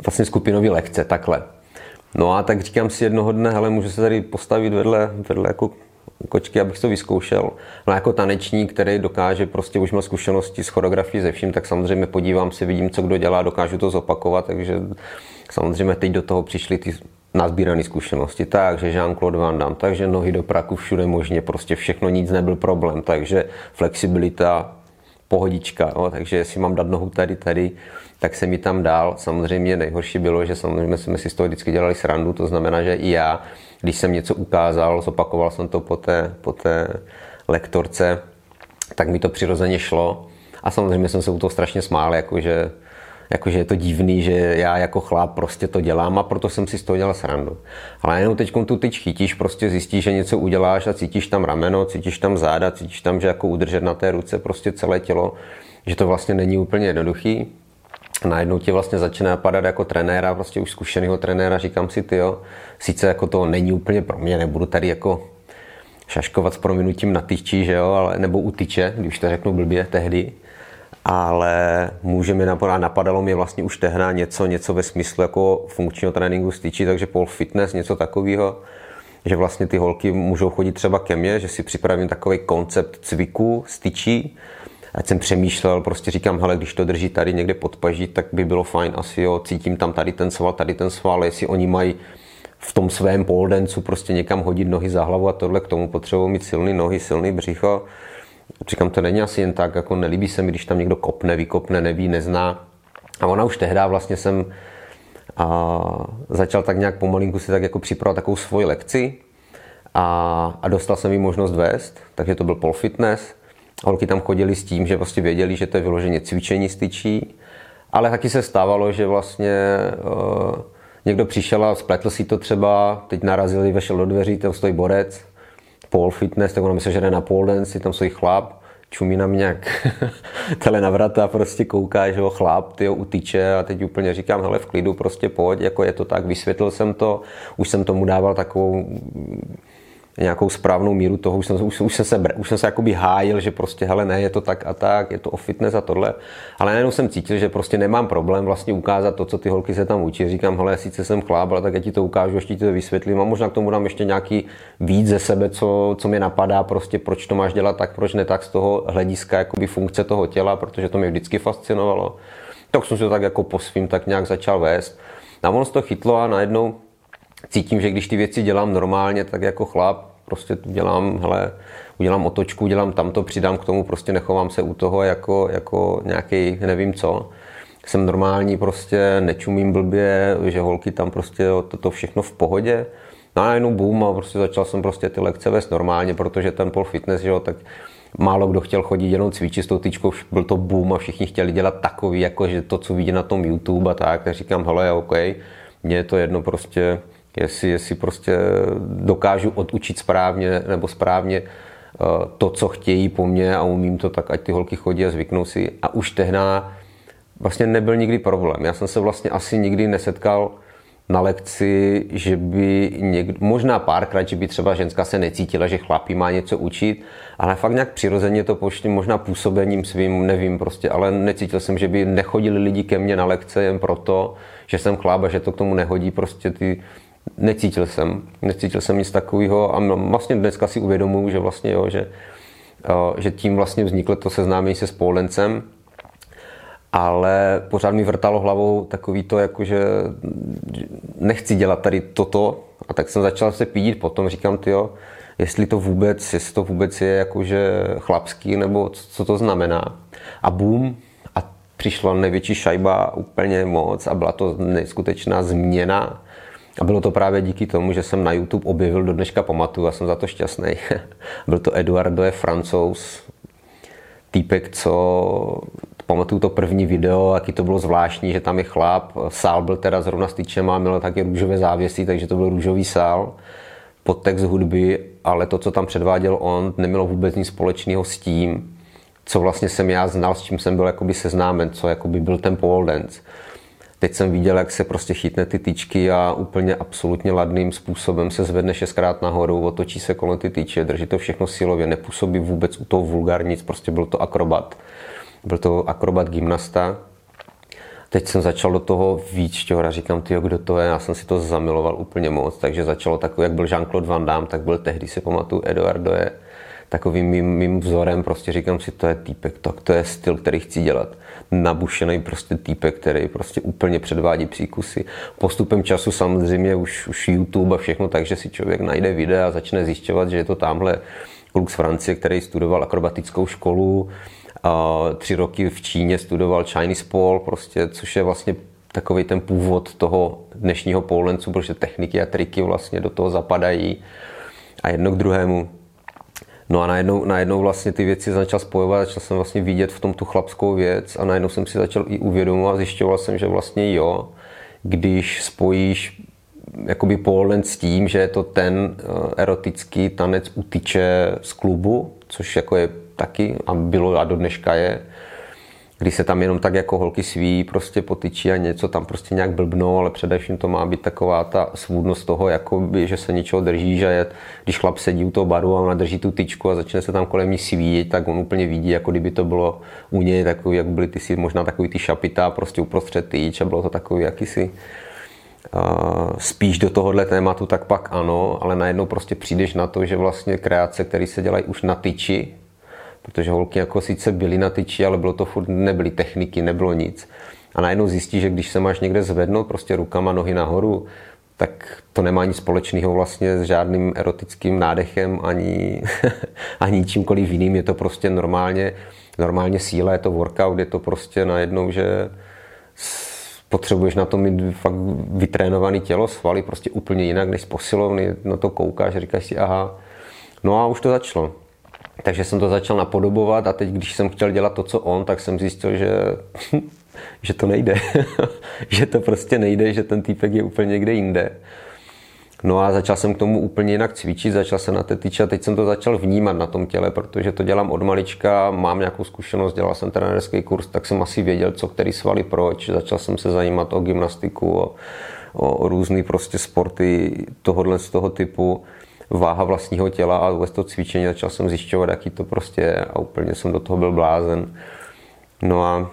vlastně skupinový lekce, takhle. No a tak říkám si jednoho dne, hele, můžu se tady postavit vedle, vedle jako kočky, abych to vyzkoušel. No jako tanečník, který dokáže, prostě už má zkušenosti s choreografií ze vším, tak samozřejmě podívám si, vidím, co kdo dělá, dokážu to zopakovat, takže samozřejmě teď do toho přišly ty nazbírané zkušenosti, takže Jean-Claude Van Damme, takže nohy do praku všude možně, prostě všechno, nic nebyl problém, takže flexibilita, pohodička, jo, takže jestli mám dát nohu tady, tady, tak se mi tam dál. Samozřejmě nejhorší bylo, že samozřejmě jsme si z toho vždycky dělali srandu, to znamená, že i já když jsem něco ukázal, zopakoval jsem to po té, po té lektorce, tak mi to přirozeně šlo. A samozřejmě jsem se u toho strašně smál, jakože, jakože je to divný, že já jako chlap prostě to dělám a proto jsem si z toho dělal srandu. Ale jenom teď tu tyč chytíš, prostě zjistíš, že něco uděláš a cítíš tam rameno, cítíš tam záda, cítíš tam, že jako udržet na té ruce prostě celé tělo, že to vlastně není úplně jednoduchý najednou ti vlastně začíná napadat jako trenéra, prostě už zkušeného trenéra, říkám si, ty jo, sice jako to není úplně pro mě, nebudu tady jako šaškovat s prominutím na tyči, že jo, ale, nebo u tyče, když to řeknu blbě tehdy, ale může mi napadat, napadalo mi vlastně už tehdy něco, něco ve smyslu jako funkčního tréninku s tyčí, takže pole fitness, něco takového, že vlastně ty holky můžou chodit třeba ke mně, že si připravím takový koncept cviku s tyčí, ať jsem přemýšlel, prostě říkám, hele, když to drží tady někde pod paží, tak by bylo fajn asi, jo, cítím tam tady ten sval, tady ten sval, jestli oni mají v tom svém poldencu prostě někam hodit nohy za hlavu a tohle k tomu potřebují mít silný nohy, silný břicho. Říkám, to není asi jen tak, jako nelíbí se mi, když tam někdo kopne, vykopne, neví, nezná. A ona už tehdy vlastně jsem a začal tak nějak pomalinku si tak jako připravovat takovou svoji lekci a, a dostal jsem jí možnost vést, takže to byl pole fitness. Holky tam chodili s tím, že prostě věděli, že to je vyloženě cvičení styčí, ale taky se stávalo, že vlastně uh, někdo přišel a spletl si to třeba, teď narazili, vešel do dveří, tam stojí borec, pole fitness, tak ono myslel, že jde na pole dance, tam stojí chlap, čumí na mě jak telenavrata, prostě kouká, že ho chlap, ty ho utyče a teď úplně říkám, hele v klidu, prostě pojď, jako je to tak, vysvětlil jsem to, už jsem tomu dával takovou nějakou správnou míru toho, už jsem, už, už jsem se, už jsem se jakoby hájil, že prostě hele ne, je to tak a tak, je to o fitness a tohle, ale najednou jsem cítil, že prostě nemám problém vlastně ukázat to, co ty holky se tam učí. Říkám, hele, sice jsem chláb, ale tak já ti to ukážu, ještě ti to vysvětlím a možná k tomu dám ještě nějaký víc ze sebe, co, co mě napadá, prostě proč to máš dělat tak, proč ne tak z toho hlediska jakoby funkce toho těla, protože to mě vždycky fascinovalo. Tak jsem si to tak jako po svým tak nějak začal vést. A ono to chytlo a najednou cítím, že když ty věci dělám normálně, tak jako chlap, prostě dělám, hele, udělám otočku, udělám tamto, přidám k tomu, prostě nechovám se u toho jako, jako nějaký nevím co. Jsem normální, prostě nečumím blbě, že holky tam prostě to, to všechno v pohodě. No a najednou boom a prostě začal jsem prostě ty lekce vést normálně, protože ten pol fitness, že jo, tak málo kdo chtěl chodit jenom cvičit s tou tyčkou, byl to boom a všichni chtěli dělat takový, jako že to, co vidí na tom YouTube a tak, tak říkám, hele, OK, mně je to jedno prostě, jestli, jestli prostě dokážu odučit správně nebo správně eh, to, co chtějí po mně a umím to, tak ať ty holky chodí a zvyknou si. A už tehdy vlastně nebyl nikdy problém. Já jsem se vlastně asi nikdy nesetkal na lekci, že by někdo, možná párkrát, že by třeba ženská se necítila, že chlapí má něco učit, ale fakt nějak přirozeně to pošli, možná působením svým, nevím prostě, ale necítil jsem, že by nechodili lidi ke mně na lekce jen proto, že jsem chlap a že to k tomu nehodí prostě ty necítil jsem, necítil jsem nic takového a vlastně dneska si uvědomuji, že vlastně jo, že, že tím vlastně vzniklo to seznámení se spolencem, ale pořád mi vrtalo hlavou takový to, jako že nechci dělat tady toto a tak jsem začal se pídit potom, říkám, ty jo, jestli to vůbec, jestli to vůbec je jakože chlapský, nebo co to znamená. A boom, a přišla největší šajba úplně moc a byla to neskutečná změna a bylo to právě díky tomu, že jsem na YouTube objevil, do dneška pamatuju a jsem za to šťastný. Byl to Eduardo je francouz, týpek, co pamatuju to první video, jaký to bylo zvláštní, že tam je chlap, sál byl teda zrovna s tyčema, měl taky růžové závěsy, takže to byl růžový sál, podtext hudby, ale to, co tam předváděl on, nemělo vůbec nic společného s tím, co vlastně jsem já znal, s čím jsem byl jakoby seznámen, co jakoby byl ten pole dance. Teď jsem viděl, jak se prostě chytne ty tyčky a úplně absolutně ladným způsobem se zvedne šestkrát nahoru, otočí se kolem ty tyče, drží to všechno silově, nepůsobí vůbec u toho vulgár nic, prostě byl to akrobat. Byl to akrobat gymnasta. Teď jsem začal do toho víc šťora, říkám, ty, kdo to je, já jsem si to zamiloval úplně moc, takže začalo takový, jak byl Jean-Claude Van Damme, tak byl tehdy, si pamatuju, Eduardo je takovým mým, mým vzorem, prostě říkám si, to je týpek, to, to je styl, který chci dělat. Nabušený prostě týpek, který prostě úplně předvádí příkusy. Postupem času samozřejmě už, už YouTube a všechno, takže si člověk najde videa a začne zjišťovat, že je to tamhle kluk z Francie, který studoval akrobatickou školu, a tři roky v Číně studoval Chinese pole, prostě, což je vlastně takový ten původ toho dnešního polencu, protože techniky a triky vlastně do toho zapadají a jedno k druhému. No a najednou, najednou vlastně ty věci začal spojovat, začal jsem vlastně vidět v tom tu chlapskou věc a najednou jsem si začal i uvědomovat, zjišťoval jsem, že vlastně jo, když spojíš jakoby pole s tím, že je to ten eh, erotický tanec utyče z klubu, což jako je taky a bylo a do dneška je, kdy se tam jenom tak jako holky sví, prostě potyčí a něco tam prostě nějak blbnou, ale především to má být taková ta svůdnost toho, jakoby, že se něčeho drží, že je, když chlap sedí u toho baru a ona drží tu tyčku a začne se tam kolem ní svíjet, tak on úplně vidí, jako kdyby to bylo u něj takový, jak byly ty si možná takový ty šapita prostě uprostřed tyč a bylo to takový jakýsi spíš do tohohle tématu, tak pak ano, ale najednou prostě přijdeš na to, že vlastně kreace, které se dělají už na tyči, protože holky jako sice byly na tyči, ale bylo to furt, nebyly techniky, nebylo nic. A najednou zjistí, že když se máš někde zvednout prostě rukama nohy nahoru, tak to nemá nic společného vlastně s žádným erotickým nádechem ani, ani čímkoliv jiným. Je to prostě normálně, normálně síla, je to workout, je to prostě najednou, že potřebuješ na to mít fakt vytrénovaný tělo, svaly prostě úplně jinak než z posilovny, na to koukáš, říkáš si aha, no a už to začalo. Takže jsem to začal napodobovat a teď, když jsem chtěl dělat to, co on, tak jsem zjistil, že, že to nejde. že to prostě nejde, že ten týpek je úplně někde jinde. No a začal jsem k tomu úplně jinak cvičit, začal jsem na té tyče a teď jsem to začal vnímat na tom těle, protože to dělám od malička, mám nějakou zkušenost, dělal jsem trenérský kurz, tak jsem asi věděl, co který svaly proč. Začal jsem se zajímat o gymnastiku, o, o různé prostě sporty tohohle z toho typu váha vlastního těla a vůbec to cvičení, začal jsem zjišťovat, jaký to prostě je a úplně jsem do toho byl blázen. No a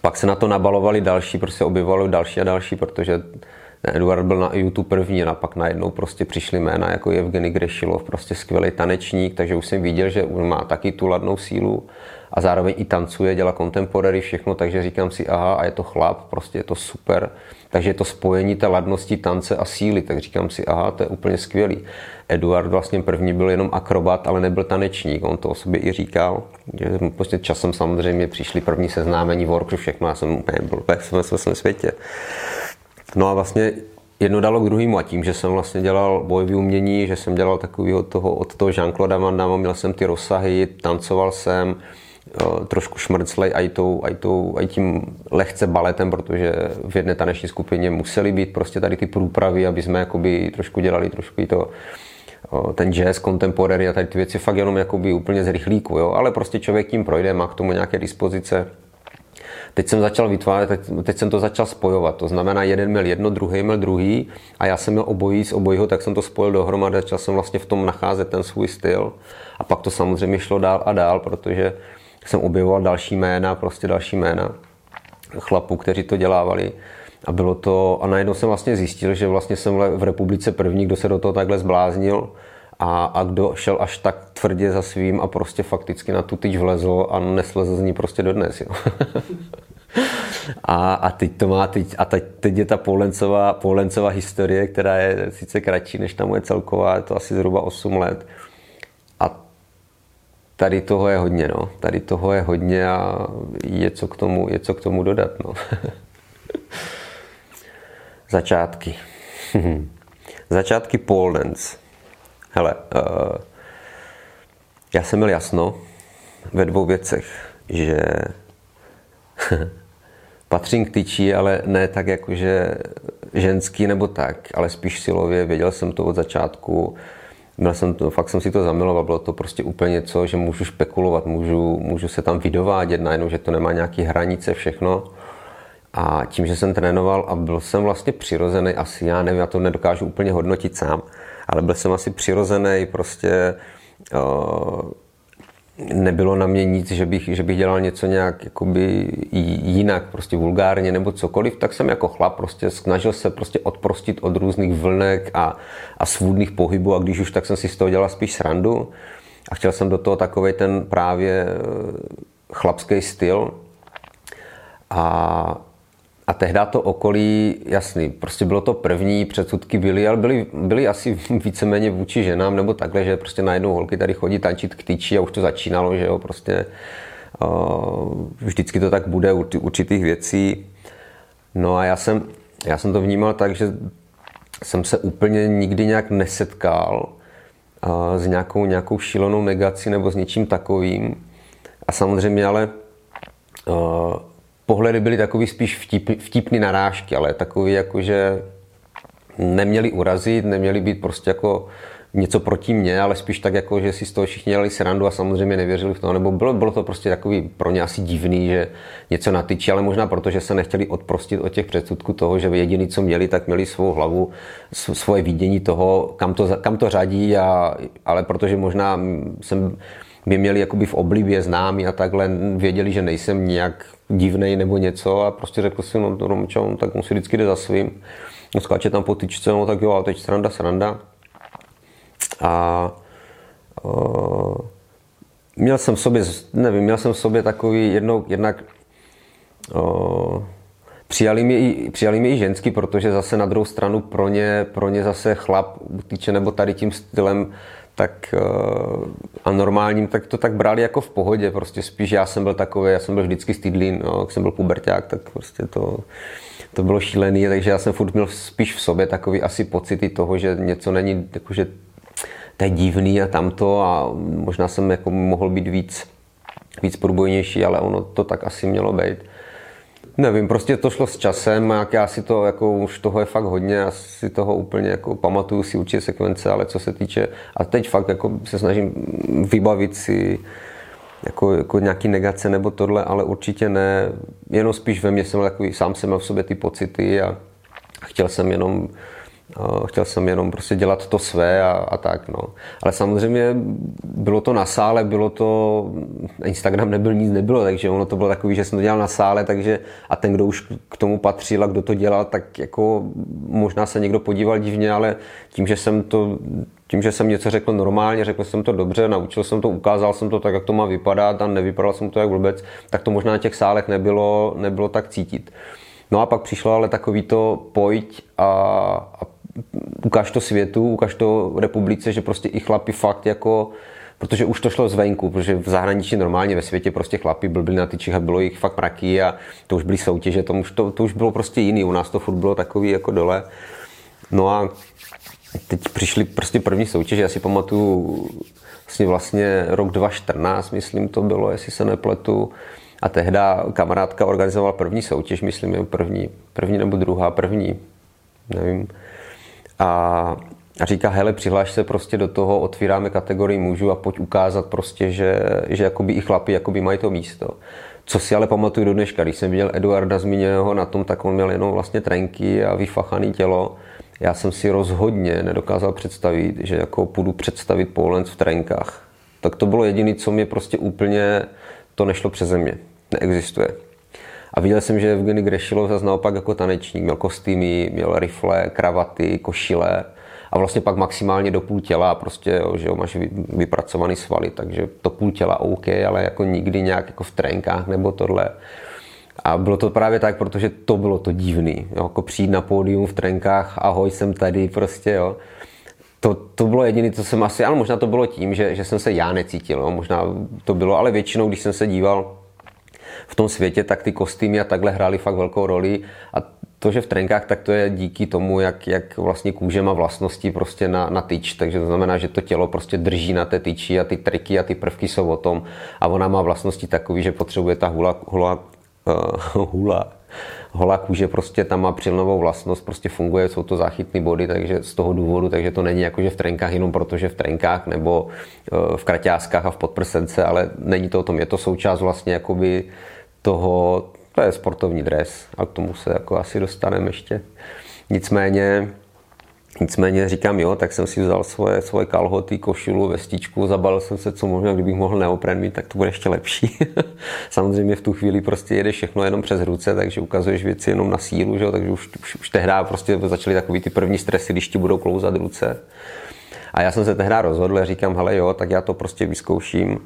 pak se na to nabalovali další, prostě objevovali další a další, protože Eduard byl na YouTube první a pak najednou prostě přišly jména jako Evgeny Grešilov, prostě skvělý tanečník, takže už jsem viděl, že on má taky tu ladnou sílu a zároveň i tancuje, dělá contemporary, všechno, takže říkám si, aha, a je to chlap, prostě je to super. Takže je to spojení té ladnosti tance a síly, tak říkám si, aha, to je úplně skvělý. Eduard vlastně první byl jenom akrobat, ale nebyl tanečník, on to o sobě i říkal, že prostě časem samozřejmě přišli první seznámení, workshop, všechno, já jsem úplně byl ve svém světě. No a vlastně jedno dalo k druhému a tím, že jsem vlastně dělal bojové umění, že jsem dělal takového toho, od toho Jean-Claude Van Damme, měl jsem ty rozsahy, tancoval jsem, trošku šmrclej aj, tou, aj, tou, aj tím lehce baletem, protože v jedné taneční skupině museli být prostě tady ty průpravy, aby jsme jakoby trošku dělali trošku i to, ten jazz, contemporary a tady ty věci fakt jenom jakoby úplně z rychlíku, jo? ale prostě člověk tím projde, má k tomu nějaké dispozice, Teď jsem začal vytvářet, teď, teď jsem to začal spojovat. To znamená, jeden měl jedno, druhý měl druhý a já jsem měl obojí z obojího, tak jsem to spojil dohromady, začal jsem vlastně v tom nacházet ten svůj styl. A pak to samozřejmě šlo dál a dál, protože jsem objevoval další jména, prostě další jména chlapů, kteří to dělávali. A bylo to, a najednou jsem vlastně zjistil, že vlastně jsem v republice první, kdo se do toho takhle zbláznil a, a kdo šel až tak tvrdě za svým a prostě fakticky na tu tyč vlezl a neslezl z ní prostě dodnes. Jo. a, a teď to má, teď, a teď, teď je ta Poulencová, Poulencová historie, která je sice kratší než ta moje celková, je to asi zhruba 8 let. Tady toho je hodně, no. Tady toho je hodně a je co k tomu, je co k tomu dodat, no. Začátky. Začátky pole dance. Hele, uh, já jsem měl jasno ve dvou věcech, že patřím k tyčí, ale ne tak jakože ženský nebo tak, ale spíš silově, věděl jsem to od začátku, byl jsem fakt jsem si to zamiloval, bylo to prostě úplně něco, že můžu špekulovat, můžu, můžu se tam vydovádět najednou, že to nemá nějaké hranice, všechno. A tím, že jsem trénoval a byl jsem vlastně přirozený, asi já nevím, já to nedokážu úplně hodnotit sám, ale byl jsem asi přirozený, prostě uh, nebylo na mě nic, že bych, že bych dělal něco nějak jakoby jinak, prostě vulgárně nebo cokoliv, tak jsem jako chlap prostě snažil se prostě odprostit od různých vlnek a, a svůdných pohybů a když už, tak jsem si z toho dělal spíš srandu. A chtěl jsem do toho takový ten právě eh, chlapský styl. A a tehdy to okolí, jasný, prostě bylo to první, předsudky byly, ale byly, byly asi víceméně vůči ženám, nebo takhle, že prostě najednou holky tady chodí tančit k tyči a už to začínalo, že jo, prostě uh, vždycky to tak bude u určitých věcí. No a já jsem, já jsem to vnímal tak, že jsem se úplně nikdy nějak nesetkal uh, s nějakou, nějakou šílenou negací nebo s něčím takovým. A samozřejmě ale uh, pohledy byly takový spíš vtip, vtipný narážky, ale takový jako, že neměli urazit, neměli být prostě jako něco proti mně, ale spíš tak jako, že si z toho všichni dělali srandu a samozřejmě nevěřili v to, nebo bylo, bylo to prostě takový pro ně asi divný, že něco natyčí, ale možná proto, že se nechtěli odprostit od těch předsudků toho, že jediný, co měli, tak měli svou hlavu, svoje vidění toho, kam to, kam to řadí, a, ale protože možná jsem mě měli jakoby v oblibě známí a takhle věděli, že nejsem nějak divnej nebo něco a prostě řekl si, no Romča, on tak on si vždycky jde za svým. No, skáče tam po tyčce, no tak jo, a teď sranda, sranda. A uh, měl jsem v sobě, nevím, měl jsem v sobě takový jednou, jednak uh, Přijali mě, i, přijali mě i ženský, protože zase na druhou stranu pro ně, pro ně zase chlap týče nebo tady tím stylem tak eh, a normálním, tak to tak brali jako v pohodě, prostě spíš já jsem byl takový, já jsem byl vždycky stydlý, no, jak jsem byl puberták, tak prostě to, to bylo šílený, takže já jsem furt měl spíš v sobě takový asi pocity toho, že něco není, jakože to je divný a tamto a možná jsem jako mohl být víc, víc průbojnější, ale ono to tak asi mělo být. Nevím, prostě to šlo s časem, jak já si to, jako už toho je fakt hodně, já si toho úplně jako pamatuju si určitě sekvence, ale co se týče, a teď fakt jako se snažím vybavit si jako, jako nějaký negace nebo tohle, ale určitě ne, jenom spíš ve mně jsem takový, sám jsem měl v sobě ty pocity a chtěl jsem jenom chtěl jsem jenom prostě dělat to své a, a tak, no. Ale samozřejmě bylo to na sále, bylo to, Instagram nebyl, nic nebylo, takže ono to bylo takový, že jsem to dělal na sále, takže a ten, kdo už k tomu patřil a kdo to dělal, tak jako možná se někdo podíval divně, ale tím, že jsem to tím, že jsem něco řekl normálně, řekl jsem to dobře, naučil jsem to, ukázal jsem to tak, jak to má vypadat a nevypadal jsem to jak vůbec, tak to možná na těch sálech nebylo, nebylo tak cítit. No a pak přišlo ale takový to pojď a, a ukáž to světu, ukáž to republice, že prostě i chlapi fakt jako protože už to šlo zvenku, protože v zahraničí normálně ve světě prostě chlapi byli na tyčích a bylo jich fakt mraky a to už byly soutěže, to už, to, to už bylo prostě jiný, u nás to furt bylo takový jako dole. No a teď přišly prostě první soutěže, já si pamatuju vlastně, vlastně rok 2014, myslím to bylo, jestli se nepletu, a tehda kamarádka organizovala první soutěž, myslím, první, první nebo druhá, první, nevím a, a říká, hele, přihláš se prostě do toho, otvíráme kategorii mužů a pojď ukázat prostě, že, že jakoby i chlapi jakoby mají to místo. Co si ale pamatuju do dneška, když jsem viděl Eduarda zmíněného na tom, tak on měl jenom vlastně trenky a vyfachaný tělo. Já jsem si rozhodně nedokázal představit, že jako půjdu představit Polenc v trenkách. Tak to bylo jediné, co mě prostě úplně, to nešlo přeze mě. Neexistuje. A viděl jsem, že Evgeny Grešilov zase naopak jako tanečník měl kostýmy, měl rifle, kravaty, košile a vlastně pak maximálně do půl těla, prostě, jo, že jo, máš vypracovaný svaly, takže to půl těla OK, ale jako nikdy nějak jako v trénkách nebo tohle. A bylo to právě tak, protože to bylo to divný, jo, jako přijít na pódium v trenkách, ahoj, jsem tady, prostě, jo. To, to bylo jediné, co jsem asi, ale možná to bylo tím, že, že jsem se já necítil, jo. možná to bylo, ale většinou, když jsem se díval v tom světě, tak ty kostýmy a takhle hrály fakt velkou roli. A to, že v trenkách, tak to je díky tomu, jak, jak vlastně kůže má vlastnosti prostě na, na tyč, takže to znamená, že to tělo prostě drží na té tyči a ty triky a ty prvky jsou o tom. A ona má vlastnosti takový, že potřebuje ta hula, hula, uh, hula holá kůže prostě tam má přilnovou vlastnost, prostě funguje, jsou to záchytné body, takže z toho důvodu, takže to není jako, že v trenkách jenom protože v trenkách nebo uh, v kraťáskách a v podprsence, ale není to o tom, je to součást vlastně jakoby toho, to je sportovní dres a k tomu se jako asi dostaneme ještě. Nicméně, nicméně říkám jo, tak jsem si vzal svoje, svoje kalhoty, košulu, vestičku, zabalil jsem se, co možná, kdybych mohl neopren mít, tak to bude ještě lepší. Samozřejmě v tu chvíli prostě jede všechno jenom přes ruce, takže ukazuješ věci jenom na sílu, že? takže už, už, už tehdy prostě začaly takový ty první stresy, když ti budou klouzat ruce. A já jsem se tehdy rozhodl, říkám, hele jo, tak já to prostě vyzkouším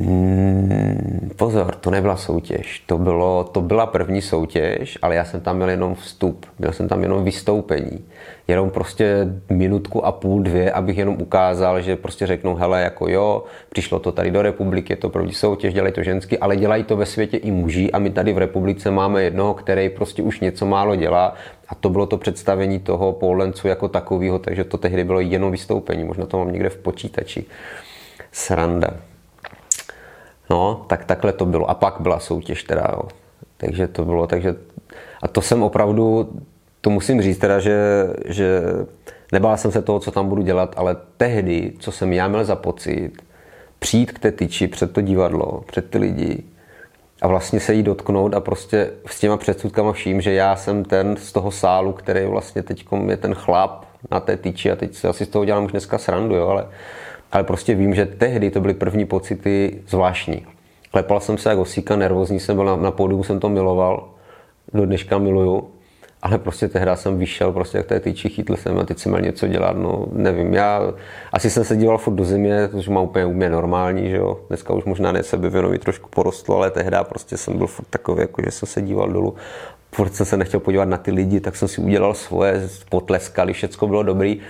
Hmm, pozor, to nebyla soutěž. To, bylo, to byla první soutěž, ale já jsem tam měl jenom vstup. Měl jsem tam jenom vystoupení. Jenom prostě minutku a půl, dvě, abych jenom ukázal, že prostě řeknou, hele, jako jo, přišlo to tady do republiky, je to první soutěž, dělají to ženský, ale dělají to ve světě i muži a my tady v republice máme jednoho, který prostě už něco málo dělá a to bylo to představení toho Polencu jako takového, takže to tehdy bylo jenom vystoupení, možná to mám někde v počítači. Sranda. No, tak takhle to bylo. A pak byla soutěž teda, jo. Takže to bylo, takže a to jsem opravdu, to musím říct teda, že, že nebál jsem se toho, co tam budu dělat, ale tehdy, co jsem já měl za pocit, přijít k té tyči před to divadlo, před ty lidi a vlastně se jí dotknout a prostě s těma předsudkama vším, že já jsem ten z toho sálu, který vlastně teď je ten chlap na té tyči a teď si asi z toho dělám už dneska srandu, jo, ale ale prostě vím, že tehdy to byly první pocity zvláštní. Klepal jsem se jak osíka, nervózní jsem byl na, na pódiu, jsem to miloval, do dneška miluju, ale prostě tehdy jsem vyšel prostě jak té tyči, chytl jsem a teď jsem měl něco dělat, no nevím, já asi jsem se díval furt do země, což má úplně, úplně normální, že jo, dneska už možná ne sebevědomí trošku porostlo, ale tehdy prostě jsem byl furt takový, jako že jsem se díval dolů, furt jsem se nechtěl podívat na ty lidi, tak jsem si udělal svoje, potleskali, všecko bylo dobrý,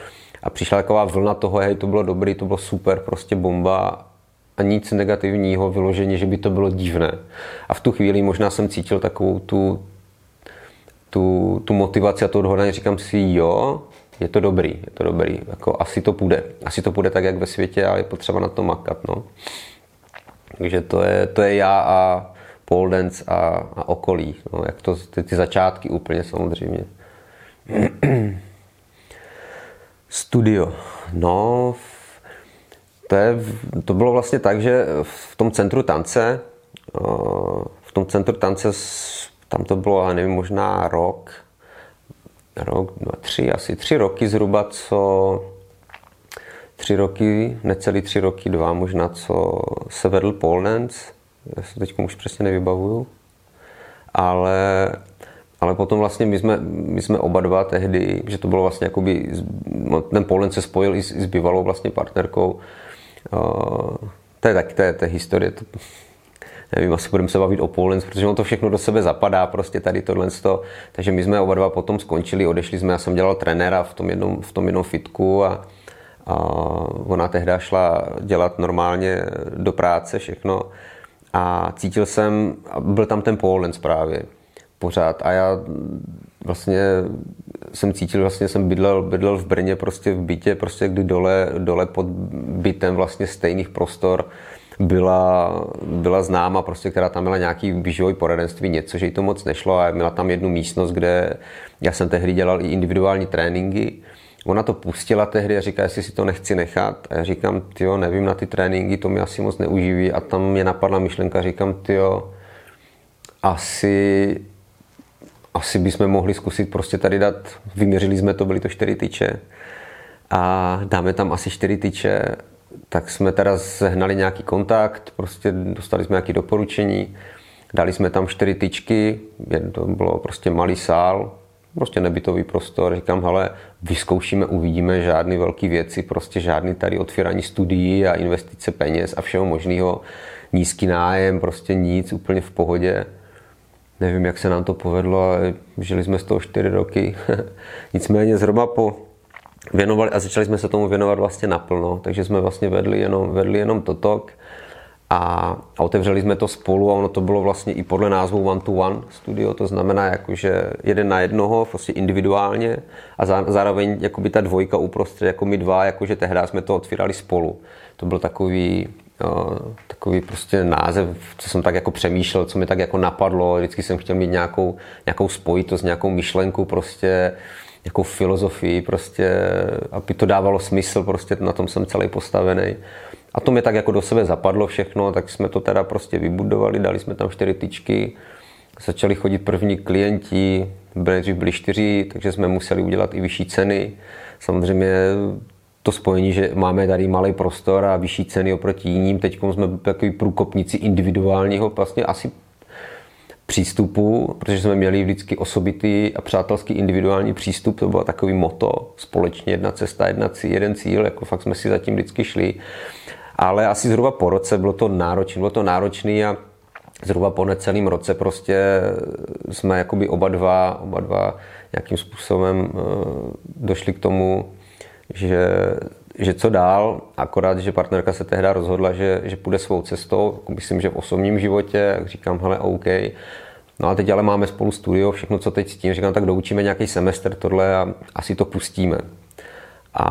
a přišla taková vlna toho, hej, to bylo dobrý, to bylo super, prostě bomba a nic negativního vyloženě, že by to bylo divné. A v tu chvíli možná jsem cítil takovou tu, tu, tu motivaci a to odhodlání, říkám si, jo, je to dobrý, je to dobrý, jako asi to půjde. Asi to půjde tak, jak ve světě, ale je potřeba na to makat, no. Takže to je, to je já a pole dance a, a okolí. No, jak to, ty, ty začátky úplně samozřejmě. Studio. No, to, je, to bylo vlastně tak, že v tom centru tance, v tom centru tance, tam to bylo, já nevím, možná rok, rok, dva, tři, asi tři roky zhruba, co tři roky, necelý tři roky, dva možná, co se vedl dance. Já se teď už přesně nevybavuju. Ale, ale potom vlastně my jsme, my jsme oba dva tehdy, že to bylo vlastně jakoby, no, ten pole dance se spojil i s, i s bývalou vlastně partnerkou. Uh, to je tak, to je, to je historie, to, nevím, asi budeme se bavit o pole protože on to všechno do sebe zapadá, prostě tady tohle. Takže my jsme oba dva potom skončili, odešli jsme, já jsem dělal trenéra v tom jednom, v tom jednom fitku a, a ona tehdy šla dělat normálně do práce všechno a cítil jsem, byl tam ten pole právě pořád a já vlastně jsem cítil, vlastně jsem bydlel, bydlel v Brně prostě v bytě, prostě kdy dole, dole pod bytem vlastně stejných prostor byla, byla známa, prostě, která tam měla nějaký výživový poradenství, něco, že jí to moc nešlo a měla tam jednu místnost, kde já jsem tehdy dělal i individuální tréninky. Ona to pustila tehdy a říká, jestli si to nechci nechat. A já říkám, jo, nevím, na ty tréninky to mi asi moc neuživí. A tam mě napadla myšlenka, říkám, jo, asi, asi bychom mohli zkusit prostě tady dát, vyměřili jsme to, byly to čtyři tyče a dáme tam asi čtyři tyče tak jsme teda sehnali nějaký kontakt, prostě dostali jsme nějaké doporučení, dali jsme tam čtyři tyčky, to bylo prostě malý sál, prostě nebytový prostor, říkám, hele, vyzkoušíme, uvidíme žádný velký věci, prostě žádný tady otvírání studií a investice peněz a všeho možného, nízký nájem, prostě nic, úplně v pohodě. Nevím, jak se nám to povedlo, ale žili jsme z toho čtyři roky. Nicméně zhruba po věnovali a začali jsme se tomu věnovat vlastně naplno, takže jsme vlastně vedli jenom, vedli jenom totok a, a otevřeli jsme to spolu a ono to bylo vlastně i podle názvu One to One studio, to znamená jakože jeden na jednoho, prostě individuálně a zá, zároveň jakoby ta dvojka uprostřed, jako my dva, jakože tehdy jsme to otvírali spolu. To byl takový, uh, takový prostě název, co jsem tak jako přemýšlel, co mi tak jako napadlo, vždycky jsem chtěl mít nějakou, nějakou spojitost, nějakou myšlenku prostě, jako filozofii, prostě, aby to dávalo smysl, prostě na tom jsem celý postavený. A to mi tak jako do sebe zapadlo všechno, tak jsme to teda prostě vybudovali, dali jsme tam čtyři tyčky, začali chodit první klienti, byli byli čtyři, takže jsme museli udělat i vyšší ceny. Samozřejmě to spojení, že máme tady malý prostor a vyšší ceny oproti jiným. Teď jsme takový průkopníci individuálního, vlastně asi přístupu, protože jsme měli vždycky osobitý a přátelský individuální přístup, to bylo takový moto, společně jedna cesta, jedna cíl, jeden cíl, jako fakt jsme si zatím vždycky šli. Ale asi zhruba po roce bylo to náročné, bylo to náročné a zhruba po necelém roce prostě jsme jakoby oba dva, oba dva nějakým způsobem eh, došli k tomu, že že co dál, akorát, že partnerka se tehdy rozhodla, že, že půjde svou cestou, jako myslím, že v osobním životě, jak říkám, hele, OK. No a teď ale máme spolu studio, všechno, co teď s tím, říkám, tak doučíme nějaký semestr tohle a asi to pustíme. A,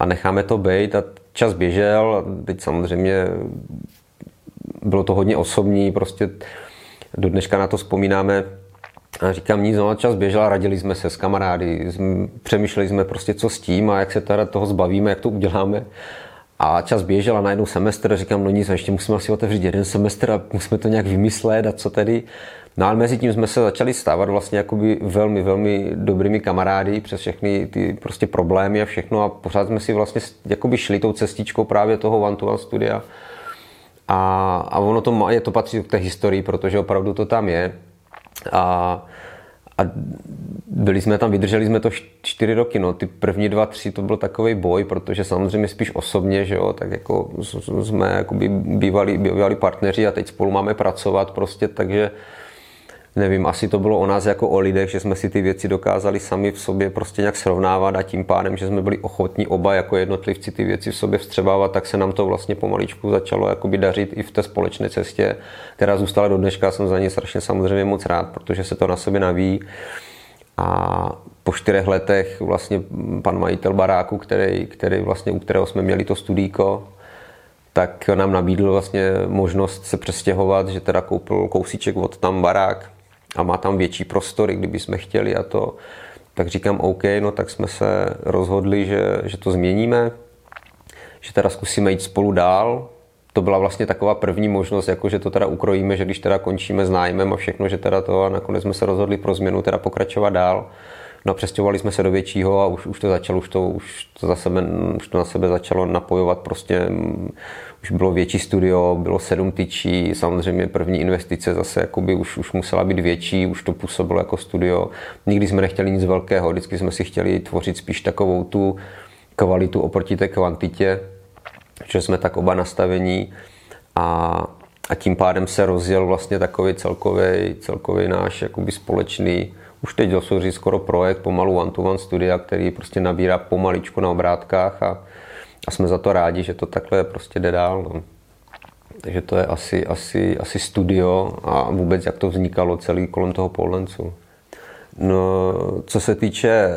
a necháme to být a čas běžel, teď samozřejmě bylo to hodně osobní, prostě do dneška na to vzpomínáme, a říkám nic, no čas běžel, radili jsme se s kamarády, přemýšleli jsme prostě co s tím a jak se teda toho zbavíme, jak to uděláme. A čas běžel a najednou semestr, říkám, no nic, ještě musíme asi otevřít jeden semestr a musíme to nějak vymyslet a co tedy. No ale mezi tím jsme se začali stávat vlastně jakoby velmi, velmi dobrými kamarády přes všechny ty prostě problémy a všechno a pořád jsme si vlastně jakoby šli tou cestičkou právě toho one to one studia. A, a ono to, má, je, to patří k té historii, protože opravdu to tam je. A, a byli jsme tam, vydrželi jsme to čtyři roky, no, ty první dva, tři to byl takový boj, protože samozřejmě spíš osobně, že jo, tak jako jsme jakoby bývali, bývali partneři a teď spolu máme pracovat prostě, takže nevím, asi to bylo o nás jako o lidech, že jsme si ty věci dokázali sami v sobě prostě nějak srovnávat a tím pádem, že jsme byli ochotní oba jako jednotlivci ty věci v sobě vstřebávat, tak se nám to vlastně pomaličku začalo jakoby dařit i v té společné cestě, která zůstala do dneška. Jsem za ní strašně samozřejmě moc rád, protože se to na sebe naví. A po čtyřech letech vlastně pan majitel baráku, který, který vlastně, u kterého jsme měli to studíko, tak nám nabídl vlastně možnost se přestěhovat, že teda koupil kousíček od tam barák a má tam větší prostory, kdyby jsme chtěli a to. Tak říkám OK, no tak jsme se rozhodli, že, že to změníme, že teda zkusíme jít spolu dál. To byla vlastně taková první možnost, jako že to teda ukrojíme, že když teda končíme s nájmem a všechno, že teda to a nakonec jsme se rozhodli pro změnu teda pokračovat dál. No a přestěhovali jsme se do většího a už, už to začalo, už to, už to, za sebe, už to na sebe začalo napojovat prostě mm, už bylo větší studio, bylo sedm tyčí, samozřejmě první investice zase jakoby už, už musela být větší, už to působilo jako studio. Nikdy jsme nechtěli nic velkého, vždycky jsme si chtěli tvořit spíš takovou tu kvalitu oproti té kvantitě, že jsme tak oba nastavení a, a tím pádem se rozjel vlastně takový celkový, celkový náš jakoby společný už teď dosud skoro projekt pomalu one-to-one studia, který prostě nabírá pomaličku na obrátkách a, a jsme za to rádi, že to takhle prostě jde dál. No. Takže to je asi, asi, asi studio a vůbec jak to vznikalo celý kolem toho polencu. No, co se týče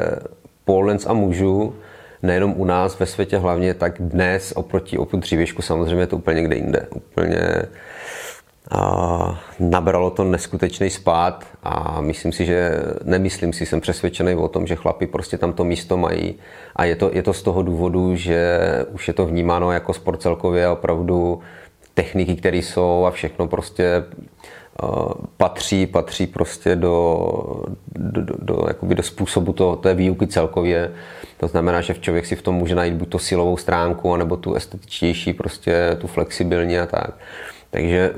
polenc a mužů, nejenom u nás ve světě hlavně, tak dnes oproti, oproti dřívěšku samozřejmě je to úplně někde jinde. Úplně a nabralo to neskutečný spát a myslím si, že nemyslím si, jsem přesvědčený o tom, že chlapi prostě tam to místo mají a je to, je to z toho důvodu, že už je to vnímáno jako sport celkově opravdu techniky, které jsou a všechno prostě uh, patří, patří prostě do, do, do, do, jakoby do způsobu to, té výuky celkově. To znamená, že člověk si v tom může najít buď to silovou stránku, anebo tu estetičtější, prostě tu flexibilní a tak. Takže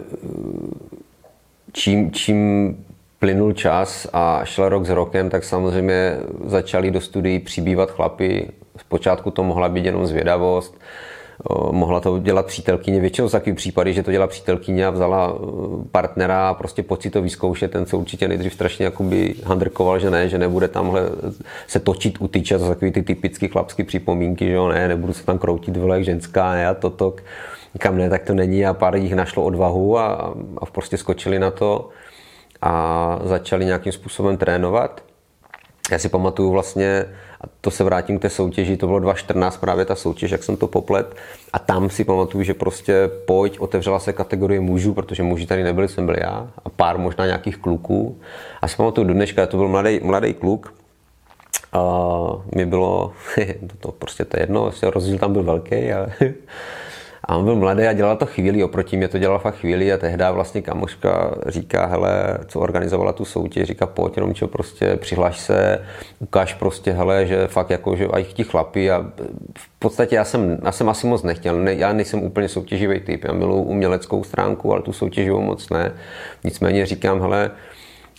čím, čím plynul čas a šel rok s rokem, tak samozřejmě začali do studií přibývat chlapy. Zpočátku to mohla být jenom zvědavost, mohla to dělat přítelkyně. Většinou jsou takový případy, že to dělá přítelkyně a vzala partnera a prostě pocit to vyzkoušet. Ten se určitě nejdřív strašně jakoby handrkoval, že ne, že nebude tamhle se točit u tyče. To jsou takový ty typické chlapské připomínky, že jo, ne, nebudu se tam kroutit vole ženská, ne, a toto kam ne, tak to není a pár jich našlo odvahu a, a prostě skočili na to a začali nějakým způsobem trénovat. Já si pamatuju vlastně, a to se vrátím k té soutěži, to bylo 2014 právě ta soutěž, jak jsem to poplet. A tam si pamatuju, že prostě pojď, otevřela se kategorie mužů, protože muži tady nebyli, jsem byl já a pár možná nějakých kluků. A si pamatuju do dneška, to byl mladý, mladý kluk, a mi bylo, to, to prostě to je jedno, rozdíl tam byl velký, ale A on byl mladý a dělal to chvíli, oproti mě to dělal fakt chvíli a tehdy vlastně kamoška říká, hele, co organizovala tu soutěž, říká, pojď jenom čo, prostě přihlaš se, ukáž prostě, hele, že fakt jako, že aj ti chlapi a v podstatě já jsem, já jsem asi moc nechtěl, ne, já nejsem úplně soutěživý typ, já miluji uměleckou stránku, ale tu soutěživou moc ne. Nicméně říkám, hele,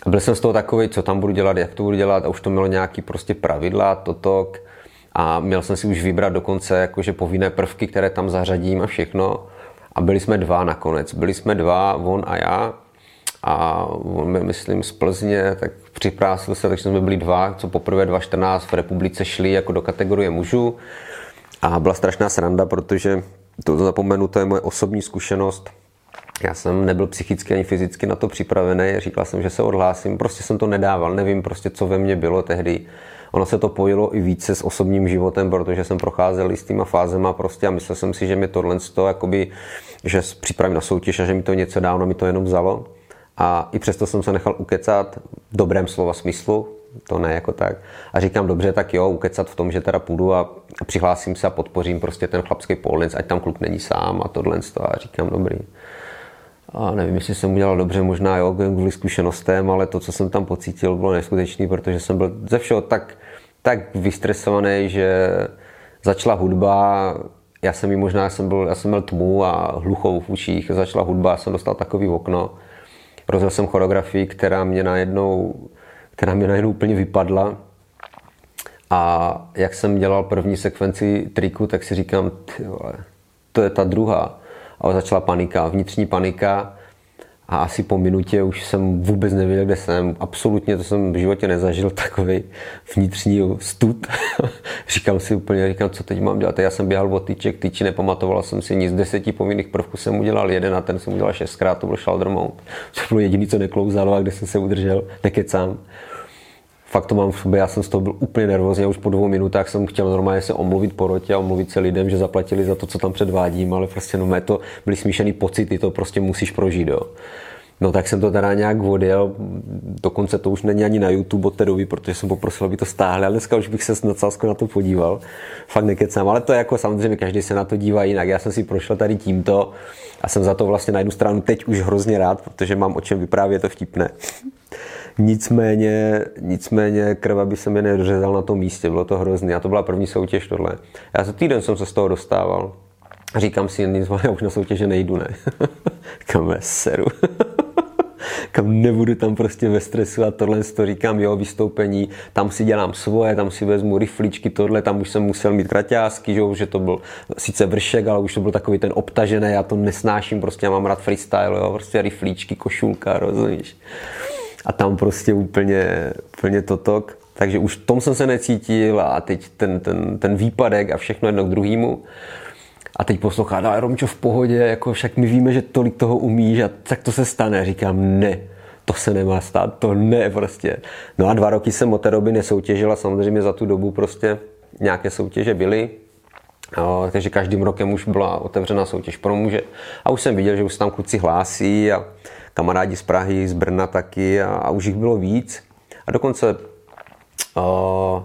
byl jsem z toho takový, co tam budu dělat, jak to budu dělat a už to mělo nějaký prostě pravidla, toto, a měl jsem si už vybrat dokonce jakože povinné prvky, které tam zařadím a všechno. A byli jsme dva nakonec. Byli jsme dva, on a já. A on, myslím, z Plzně, tak připrásil se, takže jsme byli dva, co poprvé 2014 v republice šli jako do kategorie mužů. A byla strašná sranda, protože to zapomenu, to je moje osobní zkušenost. Já jsem nebyl psychicky ani fyzicky na to připravený, říkal jsem, že se odhlásím, prostě jsem to nedával, nevím prostě, co ve mně bylo tehdy ono se to pojilo i více s osobním životem, protože jsem procházel s týma fázema prostě a myslel jsem si, že mi tohle to, jakoby, že připravím na soutěž a že mi to něco dá, ono mi to jenom vzalo. A i přesto jsem se nechal ukecat v dobrém slova smyslu, to ne jako tak. A říkám, dobře, tak jo, ukecat v tom, že teda půjdu a přihlásím se a podpořím prostě ten chlapský polnic, ať tam kluk není sám a tohle a říkám, dobrý. A nevím, jestli jsem udělal dobře, možná jo, kvůli zkušenostem, ale to, co jsem tam pocítil, bylo neskutečný, protože jsem byl ze všeho tak tak vystresovaný, že začala hudba, já jsem jí možná, jsem byl, já jsem měl tmu a hluchou v uších, začala hudba, já jsem dostal takový okno. Rozjel jsem choreografii, která mě najednou, která mě najednou úplně vypadla. A jak jsem dělal první sekvenci triku, tak si říkám, vole, to je ta druhá. A začala panika, vnitřní panika a asi po minutě už jsem vůbec nevěděl, kde jsem. Absolutně to jsem v životě nezažil, takový vnitřní stud. říkám si úplně, říkám, co teď mám dělat. Já jsem běhal od tyček, tyči, nepamatoval jsem si nic. Deseti povinných prvků jsem udělal jeden a ten jsem udělal šestkrát, to byl shoulder mount. To bylo jediný, co neklouzalo a kde jsem se udržel, nekecám. Fakt to mám v sobě, já jsem z toho byl úplně nervózní, už po dvou minutách jsem chtěl normálně se omluvit porotě a omluvit se lidem, že zaplatili za to, co tam předvádím, ale prostě no mé to byly smíšený pocity, to prostě musíš prožít, jo. No tak jsem to teda nějak odjel, dokonce to už není ani na YouTube od té doby, protože jsem poprosil, aby to stáhli, ale dneska už bych se s nadsázkou na to podíval. Fakt nekecám, ale to je jako samozřejmě každý se na to dívá jinak. Já jsem si prošel tady tímto a jsem za to vlastně na jednu stranu teď už hrozně rád, protože mám o čem vyprávět, to vtipné. Nicméně, nicméně krva by se mi nedořezal na tom místě, bylo to hrozný a to byla první soutěž tohle. Já za týden jsem se z toho dostával. Říkám si, já už na soutěže nejdu, ne. Kam seru. kam nebudu tam prostě ve stresu a tohle to říkám, jo, vystoupení, tam si dělám svoje, tam si vezmu rifličky, tohle, tam už jsem musel mít kraťásky, že, že to byl sice vršek, ale už to byl takový ten obtažený, já to nesnáším, prostě já mám rád freestyle, jo, prostě rifličky, košulka, rozumíš. A tam prostě úplně, úplně totok. Takže už v tom jsem se necítil a teď ten, ten, ten výpadek a všechno jedno k druhému. A teď poslouchá, ale Romčo v pohodě, jako však my víme, že tolik toho umíš a tak to se stane. Říkám, ne, to se nemá stát, to ne prostě. No a dva roky jsem od té doby nesoutěžil a samozřejmě za tu dobu prostě nějaké soutěže byly, No, takže každým rokem už byla otevřená soutěž pro muže. A už jsem viděl, že už se tam kluci hlásí a kamarádi z Prahy, z Brna taky a, a už jich bylo víc. A dokonce uh,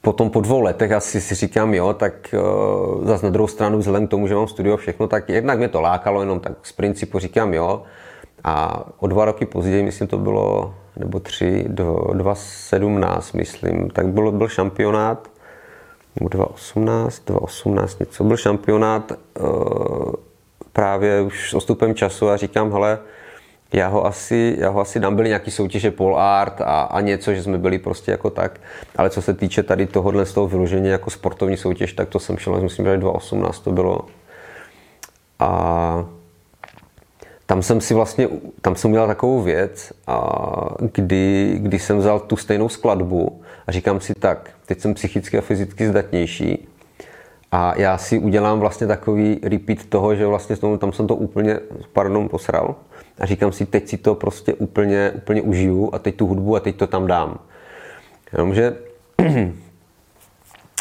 potom po dvou letech asi si říkám, jo, tak uh, zase na druhou stranu vzhledem k tomu, že mám studio všechno, tak jednak mě to lákalo, jenom tak z principu říkám, jo. A o dva roky později, myslím, to bylo, nebo tři, do 2017, myslím, tak byl, byl šampionát, nebo 2018, 2018 něco, byl šampionát uh, právě už s odstupem času a říkám, hele, já ho asi, já ho asi dám, byly nějaký soutěže pole art a, a něco, že jsme byli prostě jako tak, ale co se týče tady tohohle z toho vyložení jako sportovní soutěž, tak to jsem šel, myslím, že 2018 to bylo. A tam jsem si vlastně, tam jsem udělal takovou věc, a kdy, kdy jsem vzal tu stejnou skladbu a říkám si tak, teď jsem psychicky a fyzicky zdatnější a já si udělám vlastně takový repeat toho, že vlastně tam jsem to úplně, pardon, posral a říkám si, teď si to prostě úplně, úplně užiju a teď tu hudbu a teď to tam dám. Jenomže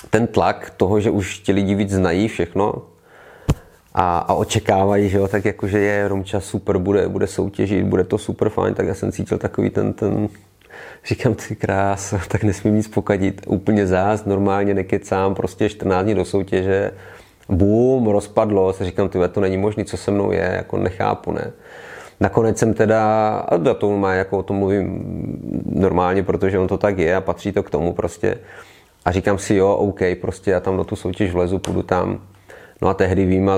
ten tlak toho, že už ti lidi víc znají všechno a, a očekávají, že jo, tak jakože je Romča super, bude, bude soutěžit, bude to super fajn, tak já jsem cítil takový ten, ten říkám ty krás, tak nesmím nic pokadit, úplně zás, normálně nekecám, prostě 14 dní do soutěže, bum, rozpadlo se, říkám, ty to není možné, co se mnou je, jako nechápu, ne. Nakonec jsem teda, a to má, jako o tom mluvím normálně, protože on to tak je a patří to k tomu prostě. A říkám si, jo, OK, prostě já tam do tu soutěž vlezu, půjdu tam. No a tehdy vím,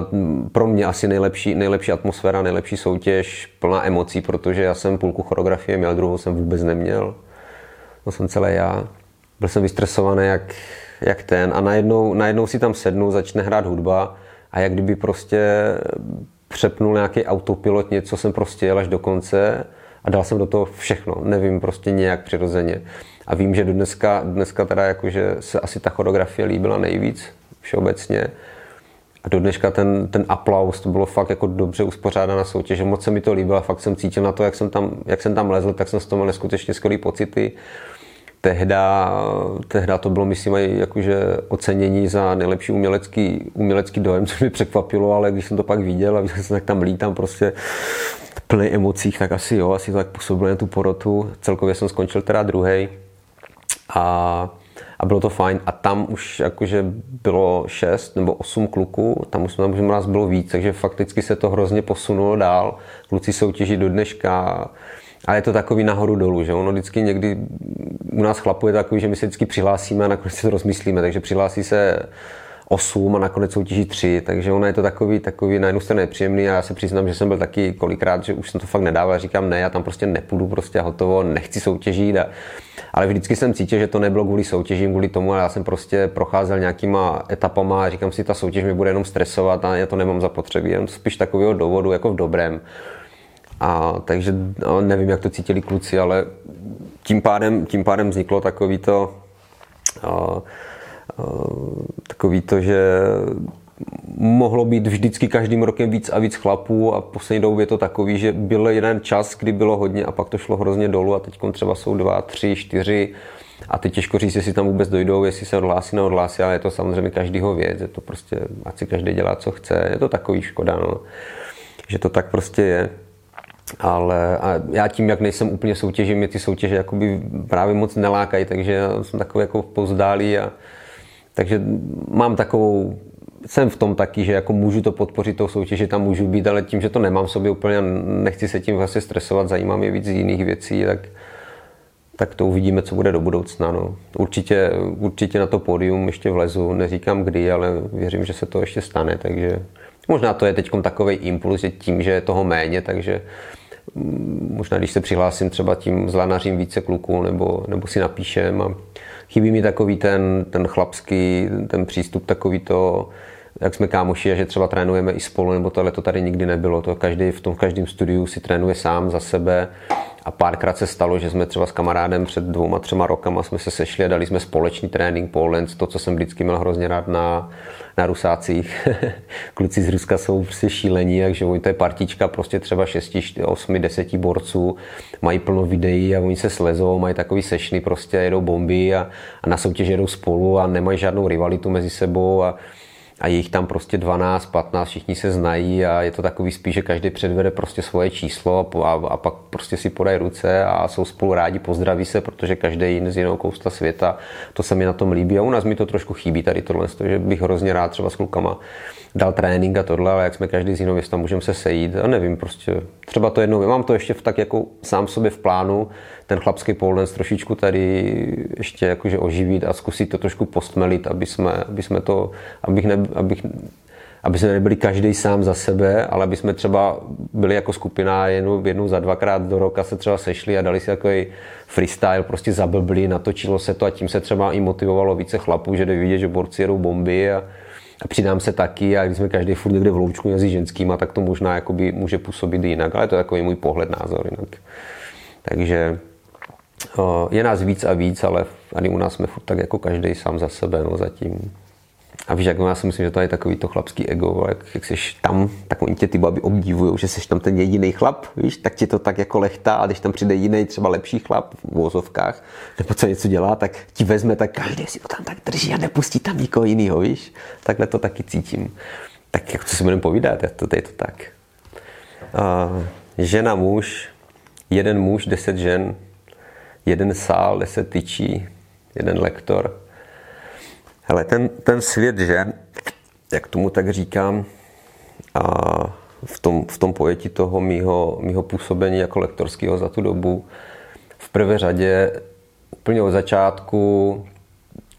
pro mě asi nejlepší, nejlepší atmosféra, nejlepší soutěž, plná emocí, protože já jsem půlku choreografie měl, druhou jsem vůbec neměl. To jsem celé já. Byl jsem vystresovaný jak, jak ten a najednou, najednou si tam sednu, začne hrát hudba a jak kdyby prostě přepnul nějaký autopilot, něco jsem prostě jel až do konce a dal jsem do toho všechno. Nevím, prostě nějak přirozeně. A vím, že do dneska, dneska teda jakože se asi ta choreografie líbila nejvíc všeobecně. A do dneška ten, ten aplaus, to bylo fakt jako dobře uspořádaná soutěž, moc se mi to líbilo, fakt jsem cítil na to, jak jsem tam, jak jsem tam lezl, tak jsem z toho měl neskutečně skvělý pocity tehda, tehda to bylo, myslím, jakože ocenění za nejlepší umělecký, umělecký dojem, což mi překvapilo, ale když jsem to pak viděl a viděl jsem, jak tam lítám prostě plný emocích, tak asi jo, asi to tak působilo na tu porotu. Celkově jsem skončil teda druhý a, a bylo to fajn. A tam už jakože bylo šest nebo osm kluků, tam už tam už nás bylo víc, takže fakticky se to hrozně posunulo dál. Kluci soutěží do dneška, a je to takový nahoru dolů, že ono vždycky někdy u nás chlapů je takový, že my se vždycky přihlásíme a nakonec si to rozmyslíme, takže přihlásí se 8 a nakonec soutěží 3, takže ono je to takový, takový na jednu stranu nepříjemný a já se přiznám, že jsem byl taky kolikrát, že už jsem to fakt nedával, říkám ne, já tam prostě nepůjdu prostě a hotovo, nechci soutěžit a, ale vždycky jsem cítil, že to nebylo kvůli soutěžím, kvůli tomu, ale já jsem prostě procházel nějakýma etapama a říkám si, ta soutěž mi bude jenom stresovat a já to nemám zapotřebí, jenom spíš takového důvodu, jako v dobrém. A takže no, nevím, jak to cítili kluci, ale tím pádem, tím pádem vzniklo takový to, uh, takový to, že mohlo být vždycky každým rokem víc a víc chlapů a poslední době je to takový, že byl jeden čas, kdy bylo hodně a pak to šlo hrozně dolů a teď třeba jsou dva, tři, čtyři a teď těžko říct, jestli tam vůbec dojdou, jestli se odhlásí, neodhlásí, ale je to samozřejmě každýho věc, je to prostě, ať si každý dělá, co chce, je to takový škoda, no. že to tak prostě je. Ale a já tím, jak nejsem úplně soutěžím, mě ty soutěže jakoby právě moc nelákají, takže jsem takový jako pozdálý a takže mám takovou jsem v tom taky, že jako můžu to podpořit tou soutěži, tam můžu být, ale tím, že to nemám v sobě úplně, nechci se tím vlastně stresovat, zajímá mě víc jiných věcí, tak, tak to uvidíme, co bude do budoucna. No. Určitě, určitě na to pódium ještě vlezu, neříkám kdy, ale věřím, že se to ještě stane, takže možná to je teď takový impuls, že tím, že je toho méně, takže možná když se přihlásím třeba tím zlanařím více kluků nebo, nebo si napíšem a chybí mi takový ten, ten chlapský, ten přístup, takový to, jak jsme kámoši a že třeba trénujeme i spolu, nebo tohle to tady nikdy nebylo. To každý v tom každém studiu si trénuje sám za sebe a párkrát se stalo, že jsme třeba s kamarádem před dvouma, třema rokama jsme se sešli a dali jsme společný trénink pole to, co jsem vždycky měl hrozně rád na, na Rusácích. Kluci z Ruska jsou prostě šílení, takže oni to je partička prostě třeba 6, 8, 10 borců, mají plno videí a oni se slezou, mají takový sešny, prostě jedou bomby a, a na soutěž jedou spolu a nemají žádnou rivalitu mezi sebou a a je jich tam prostě 12, 15, všichni se znají a je to takový spíš, že každý předvede prostě svoje číslo a, a pak prostě si podají ruce a jsou spolu rádi, pozdraví se, protože každý jiný z jiného kousta světa, to se mi na tom líbí a u nás mi to trošku chybí tady tohle, že bych hrozně rád třeba s klukama dal trénink a tohle, ale jak jsme každý z jiného města, můžeme se sejít. A nevím, prostě třeba to jednou, mám to ještě v, tak jako sám sobě v plánu, ten chlapský pole trošičku tady ještě jakože oživit a zkusit to trošku postmelit, aby jsme, aby jsme to, abych, ne, abych, aby jsme nebyli každý sám za sebe, ale aby jsme třeba byli jako skupina jednou, jednou za dvakrát do roka se třeba sešli a dali si takový freestyle, prostě zablbli, natočilo se to a tím se třeba i motivovalo více chlapů, že jde vidět, že borci jedou bomby a přidám se taky a když jsme každý furt někde v loučku mezi ženskýma, tak to možná jakoby může působit jinak, ale to je takový můj pohled, názor jinak. Takže je nás víc a víc, ale tady u nás jsme furt tak jako každý sám za sebe, no zatím. A víš, jak já si myslím, že to je takový to chlapský ego, jak, jak jsi tam, tak oni tě ty baby obdivují, že jsi tam ten jediný chlap, víš, tak ti to tak jako lechtá a když tam přijde jiný, třeba lepší chlap v vozovkách, nebo co něco dělá, tak ti vezme, tak každý si to tam tak drží a nepustí tam nikoho jiného, víš. Takhle to taky cítím. Tak jak co si budeme povídat, to, to je to tak. Uh, žena, muž, jeden muž, deset žen, jeden sál, deset tyčí, jeden lektor. Hele, ten, ten svět žen, jak tomu tak říkám, a v tom, v tom pojetí toho mýho, mýho působení jako lektorského za tu dobu, v prvé řadě úplně od začátku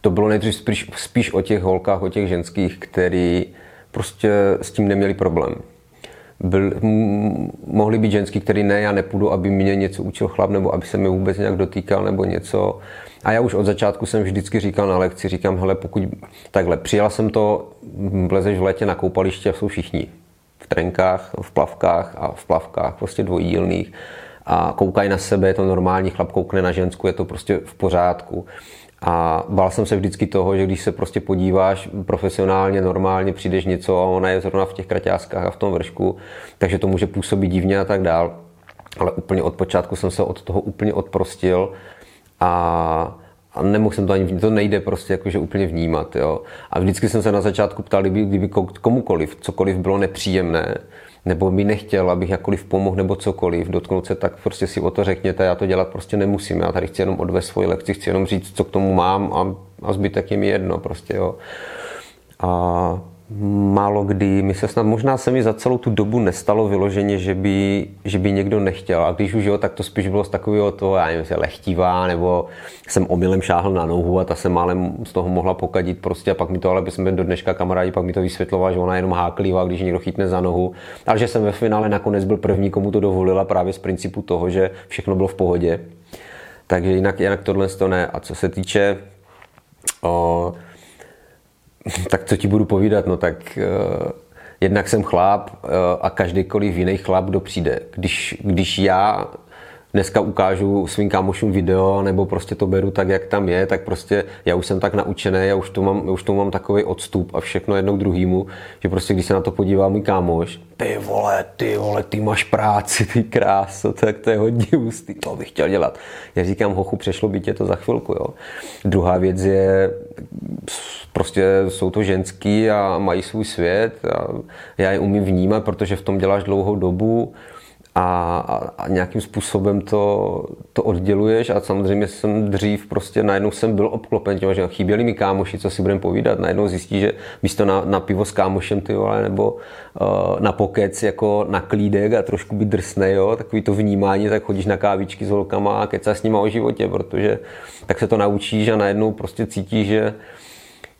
to bylo nejdřív spíš, spíš o těch holkách, o těch ženských, který prostě s tím neměli problém byl, mohli být ženský, který ne, já nepůjdu, aby mě něco učil chlap, nebo aby se mi vůbec nějak dotýkal, nebo něco. A já už od začátku jsem vždycky říkal na lekci, říkám, hele, pokud takhle, přijela jsem to, vlezeš v létě na koupaliště a jsou všichni v trenkách, v plavkách a v plavkách, prostě dvojdílných a koukají na sebe, je to normální, chlap koukne na ženskou, je to prostě v pořádku. A bál jsem se vždycky toho, že když se prostě podíváš profesionálně, normálně, přijdeš něco a ona je zrovna v těch kraťáskách a v tom vršku, takže to může působit divně a tak dál. Ale úplně od počátku jsem se od toho úplně odprostil a, a nemohl jsem to ani, to nejde prostě jakože úplně vnímat, jo. A vždycky jsem se na začátku ptal, kdyby, kdyby komukoliv, cokoliv bylo nepříjemné, nebo mi nechtěl, abych jakkoliv pomohl nebo cokoliv, dotknout se, tak prostě si o to řekněte, já to dělat prostě nemusím. Já tady chci jenom odvést svoji lekci, chci jenom říct, co k tomu mám a, a zbytek je mi jedno prostě, jo. A málo kdy, mi se snad, možná se mi za celou tu dobu nestalo vyloženě, že by, že by někdo nechtěl. A když už jo, tak to spíš bylo z takového toho, já nevím, se lehtivá, nebo jsem omylem šáhl na nohu a ta se málem z toho mohla pokadit prostě a pak mi to, ale by jsme do dneška kamarádi, pak mi to vysvětloval, že ona jenom háklivá, když někdo chytne za nohu. Ale že jsem ve finále nakonec byl první, komu to dovolila právě z principu toho, že všechno bylo v pohodě. Takže jinak, jinak tohle to ne. A co se týče o, tak co ti budu povídat, no tak uh, jednak jsem chlap uh, a každýkoliv jiný chlap, kdo přijde. Když, když já dneska ukážu svým kámošům video, nebo prostě to beru tak, jak tam je, tak prostě já už jsem tak naučený, já už to mám, už to mám takový odstup a všechno jednou druhýmu, že prostě když se na to podívá můj kámoš, ty vole, ty vole, ty máš práci, ty kráso, tak to je hodně ústý, to bych chtěl dělat. Já říkám, hochu, přešlo by tě to za chvilku, jo. Druhá věc je, prostě jsou to ženský a mají svůj svět a já je umím vnímat, protože v tom děláš dlouhou dobu, a, a, a nějakým způsobem to, to odděluješ a samozřejmě jsem dřív prostě najednou jsem byl obklopen tím, že chyběli mi kámoši, co si budeme povídat, najednou zjistí, že místo na, na pivo s kámošem ty vole, nebo uh, na pokec jako na klídek a trošku být drsnej, jo, takový to vnímání, tak chodíš na kávičky s holkama a kecáš s nima o životě, protože tak se to naučíš a najednou prostě cítíš, že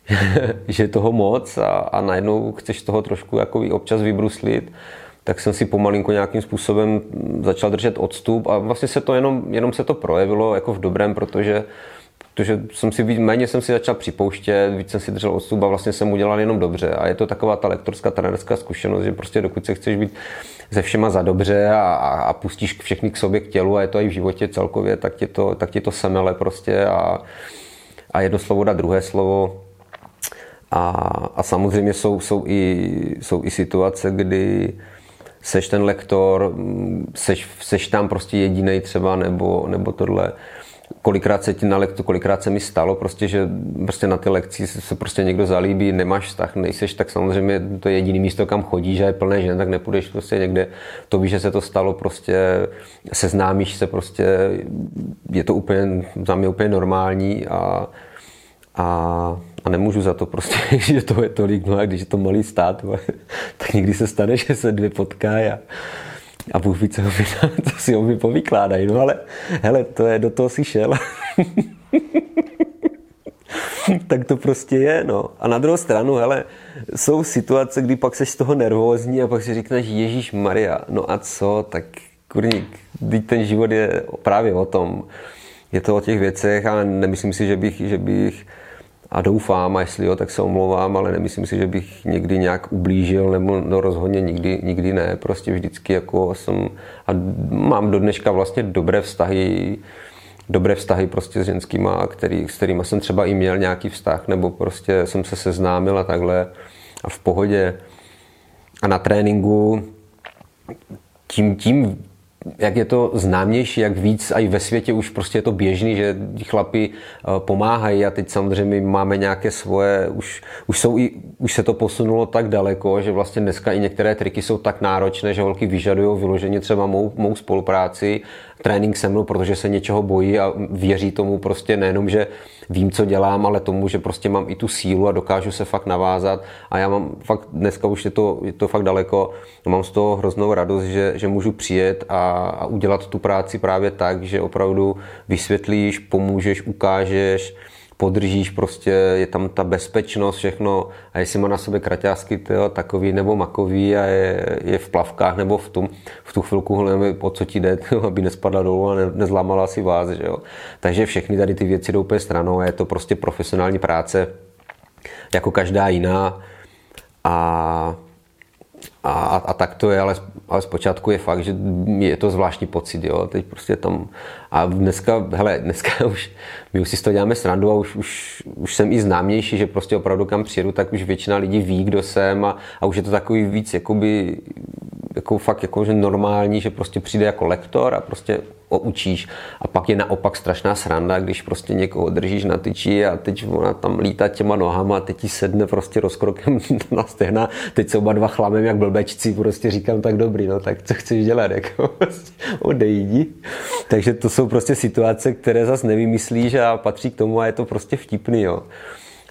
že je toho moc a, a najednou chceš toho trošku jako občas vybruslit tak jsem si pomalinku nějakým způsobem začal držet odstup a vlastně se to jenom, jenom se to projevilo jako v dobrém, protože protože jsem si méně jsem si začal připouštět, víc jsem si držel odstup a vlastně jsem udělal jenom dobře. A je to taková ta lektorská trenerská zkušenost, že prostě dokud se chceš být se všema za dobře a, a, a pustíš všechny k sobě, k tělu a je to i v životě celkově, tak tě to, tak tě to semele prostě a, a jedno slovo dá druhé slovo. A, a samozřejmě jsou, jsou, i, jsou i situace, kdy seš ten lektor, seš, seš tam prostě jediný třeba, nebo, nebo tohle. Kolikrát se ti na lektu, kolikrát se mi stalo prostě, že prostě na ty lekci se prostě někdo zalíbí, nemáš vztah, nejseš, tak samozřejmě to je jediný místo, kam chodíš a je plné žen, tak nepůjdeš prostě někde. To víš, že se to stalo prostě, seznámíš se prostě, je to úplně, za mě úplně normální a, a a nemůžu za to prostě, že to je tolik, no a když je to malý stát, tak někdy se stane, že se dvě potkají a, a Bůh ví, co, co si o povykládají, no ale hele, to je, do toho si šel. tak to prostě je, no. A na druhou stranu, hele, jsou situace, kdy pak seš z toho nervózní a pak si říkáš, Ježíš Maria, no a co, tak kurník, ten život je právě o tom. Je to o těch věcech a nemyslím si, že bych, že bych a doufám, a jestli jo, tak se omlouvám, ale nemyslím si, že bych někdy nějak ublížil, nebo no rozhodně nikdy, nikdy ne. Prostě vždycky jako jsem, a mám do dneška vlastně dobré vztahy, dobré vztahy prostě s ženskýma, který, s kterými jsem třeba i měl nějaký vztah, nebo prostě jsem se seznámil a takhle a v pohodě. A na tréninku tím, tím jak je to známější, jak víc a i ve světě už prostě je to běžný, že chlapi eh, pomáhají a teď samozřejmě máme nějaké svoje, už, už, jsou i, už se to posunulo tak daleko, že vlastně dneska i některé triky jsou tak náročné, že holky vyžadují vyloženě třeba mou, mou spolupráci trénink se mnou, protože se něčeho bojí a věří tomu prostě nejenom, že vím, co dělám, ale tomu, že prostě mám i tu sílu a dokážu se fakt navázat. A já mám fakt, dneska už je to, je to fakt daleko, mám z toho hroznou radost, že, že můžu přijet a, a udělat tu práci právě tak, že opravdu vysvětlíš, pomůžeš, ukážeš, podržíš, prostě je tam ta bezpečnost, všechno a jestli má na sobě kraťásky tyjo, takový nebo makový a je, je v plavkách nebo v, tom, v tu chvilku nevím, o co ti jde, tyjo, aby nespadla dolů a ne, nezlámala si vás. Že jo. Takže všechny tady ty věci jdou úplně stranou a je to prostě profesionální práce jako každá jiná a a, a tak to je, ale, ale zpočátku je fakt, že je to zvláštní pocit, jo, teď prostě tam, a dneska, hele, dneska už, my už si to děláme srandu a už, už, už jsem i známější, že prostě opravdu kam přijedu, tak už většina lidí ví, kdo jsem a, a už je to takový víc, jakoby, jako fakt jako, že normální, že prostě přijde jako lektor a prostě učíš. A pak je naopak strašná sranda, když prostě někoho držíš na tyči a teď ona tam lítá těma nohama a teď ti sedne prostě rozkrokem na stehna. Teď se oba dva chlamem jak blbečci, prostě říkám tak dobrý, no tak co chceš dělat, jako prostě odejdi. Takže to jsou prostě situace, které zase nevymyslíš a patří k tomu a je to prostě vtipný, jo.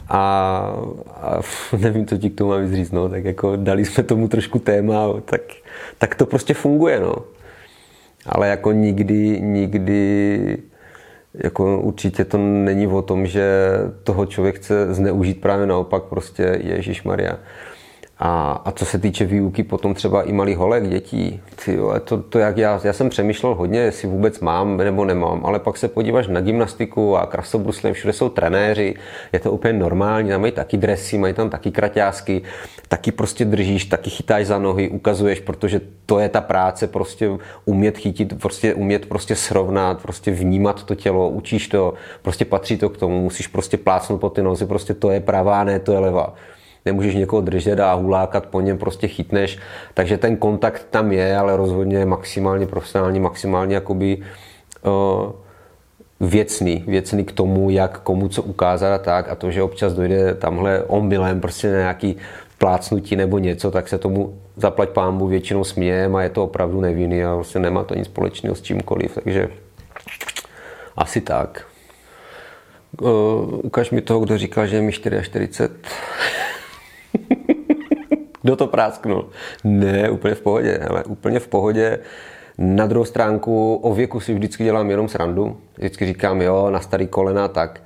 A, a nevím, co ti k tomu mám říct, no, tak jako dali jsme tomu trošku téma, tak, tak to prostě funguje, no ale jako nikdy, nikdy jako určitě to není o tom, že toho člověk chce zneužít právě naopak prostě Ježíš Maria. A, a co se týče výuky potom třeba i malých holek, dětí, ty to, to jak já, já jsem přemýšlel hodně, jestli vůbec mám nebo nemám, ale pak se podíváš na gymnastiku a krasobruslem, všude jsou trenéři, je to úplně normální, tam mají taky dresy, mají tam taky kraťásky, taky prostě držíš, taky chytáš za nohy, ukazuješ, protože to je ta práce, prostě umět chytit, prostě umět prostě srovnat, prostě vnímat to tělo, učíš to, prostě patří to k tomu, musíš prostě plácnout po ty nozy, prostě to je pravá, ne, to je levá nemůžeš někoho držet a hulákat po něm, prostě chytneš. Takže ten kontakt tam je, ale rozhodně maximálně profesionální, maximálně jakoby uh, věcný, věcný k tomu, jak komu co ukázat a tak. A to, že občas dojde tamhle omylem prostě na nějaký plácnutí nebo něco, tak se tomu zaplať pámbu většinou smějem a je to opravdu nevinný a vlastně nemá to nic společného s čímkoliv, takže asi tak. Uh, ukaž mi toho, kdo říkal, že je mi 44. Kdo to prásknul? Ne, úplně v pohodě, ale úplně v pohodě. Na druhou stránku o věku si vždycky dělám jenom srandu. Vždycky říkám, jo, na starý kolena tak.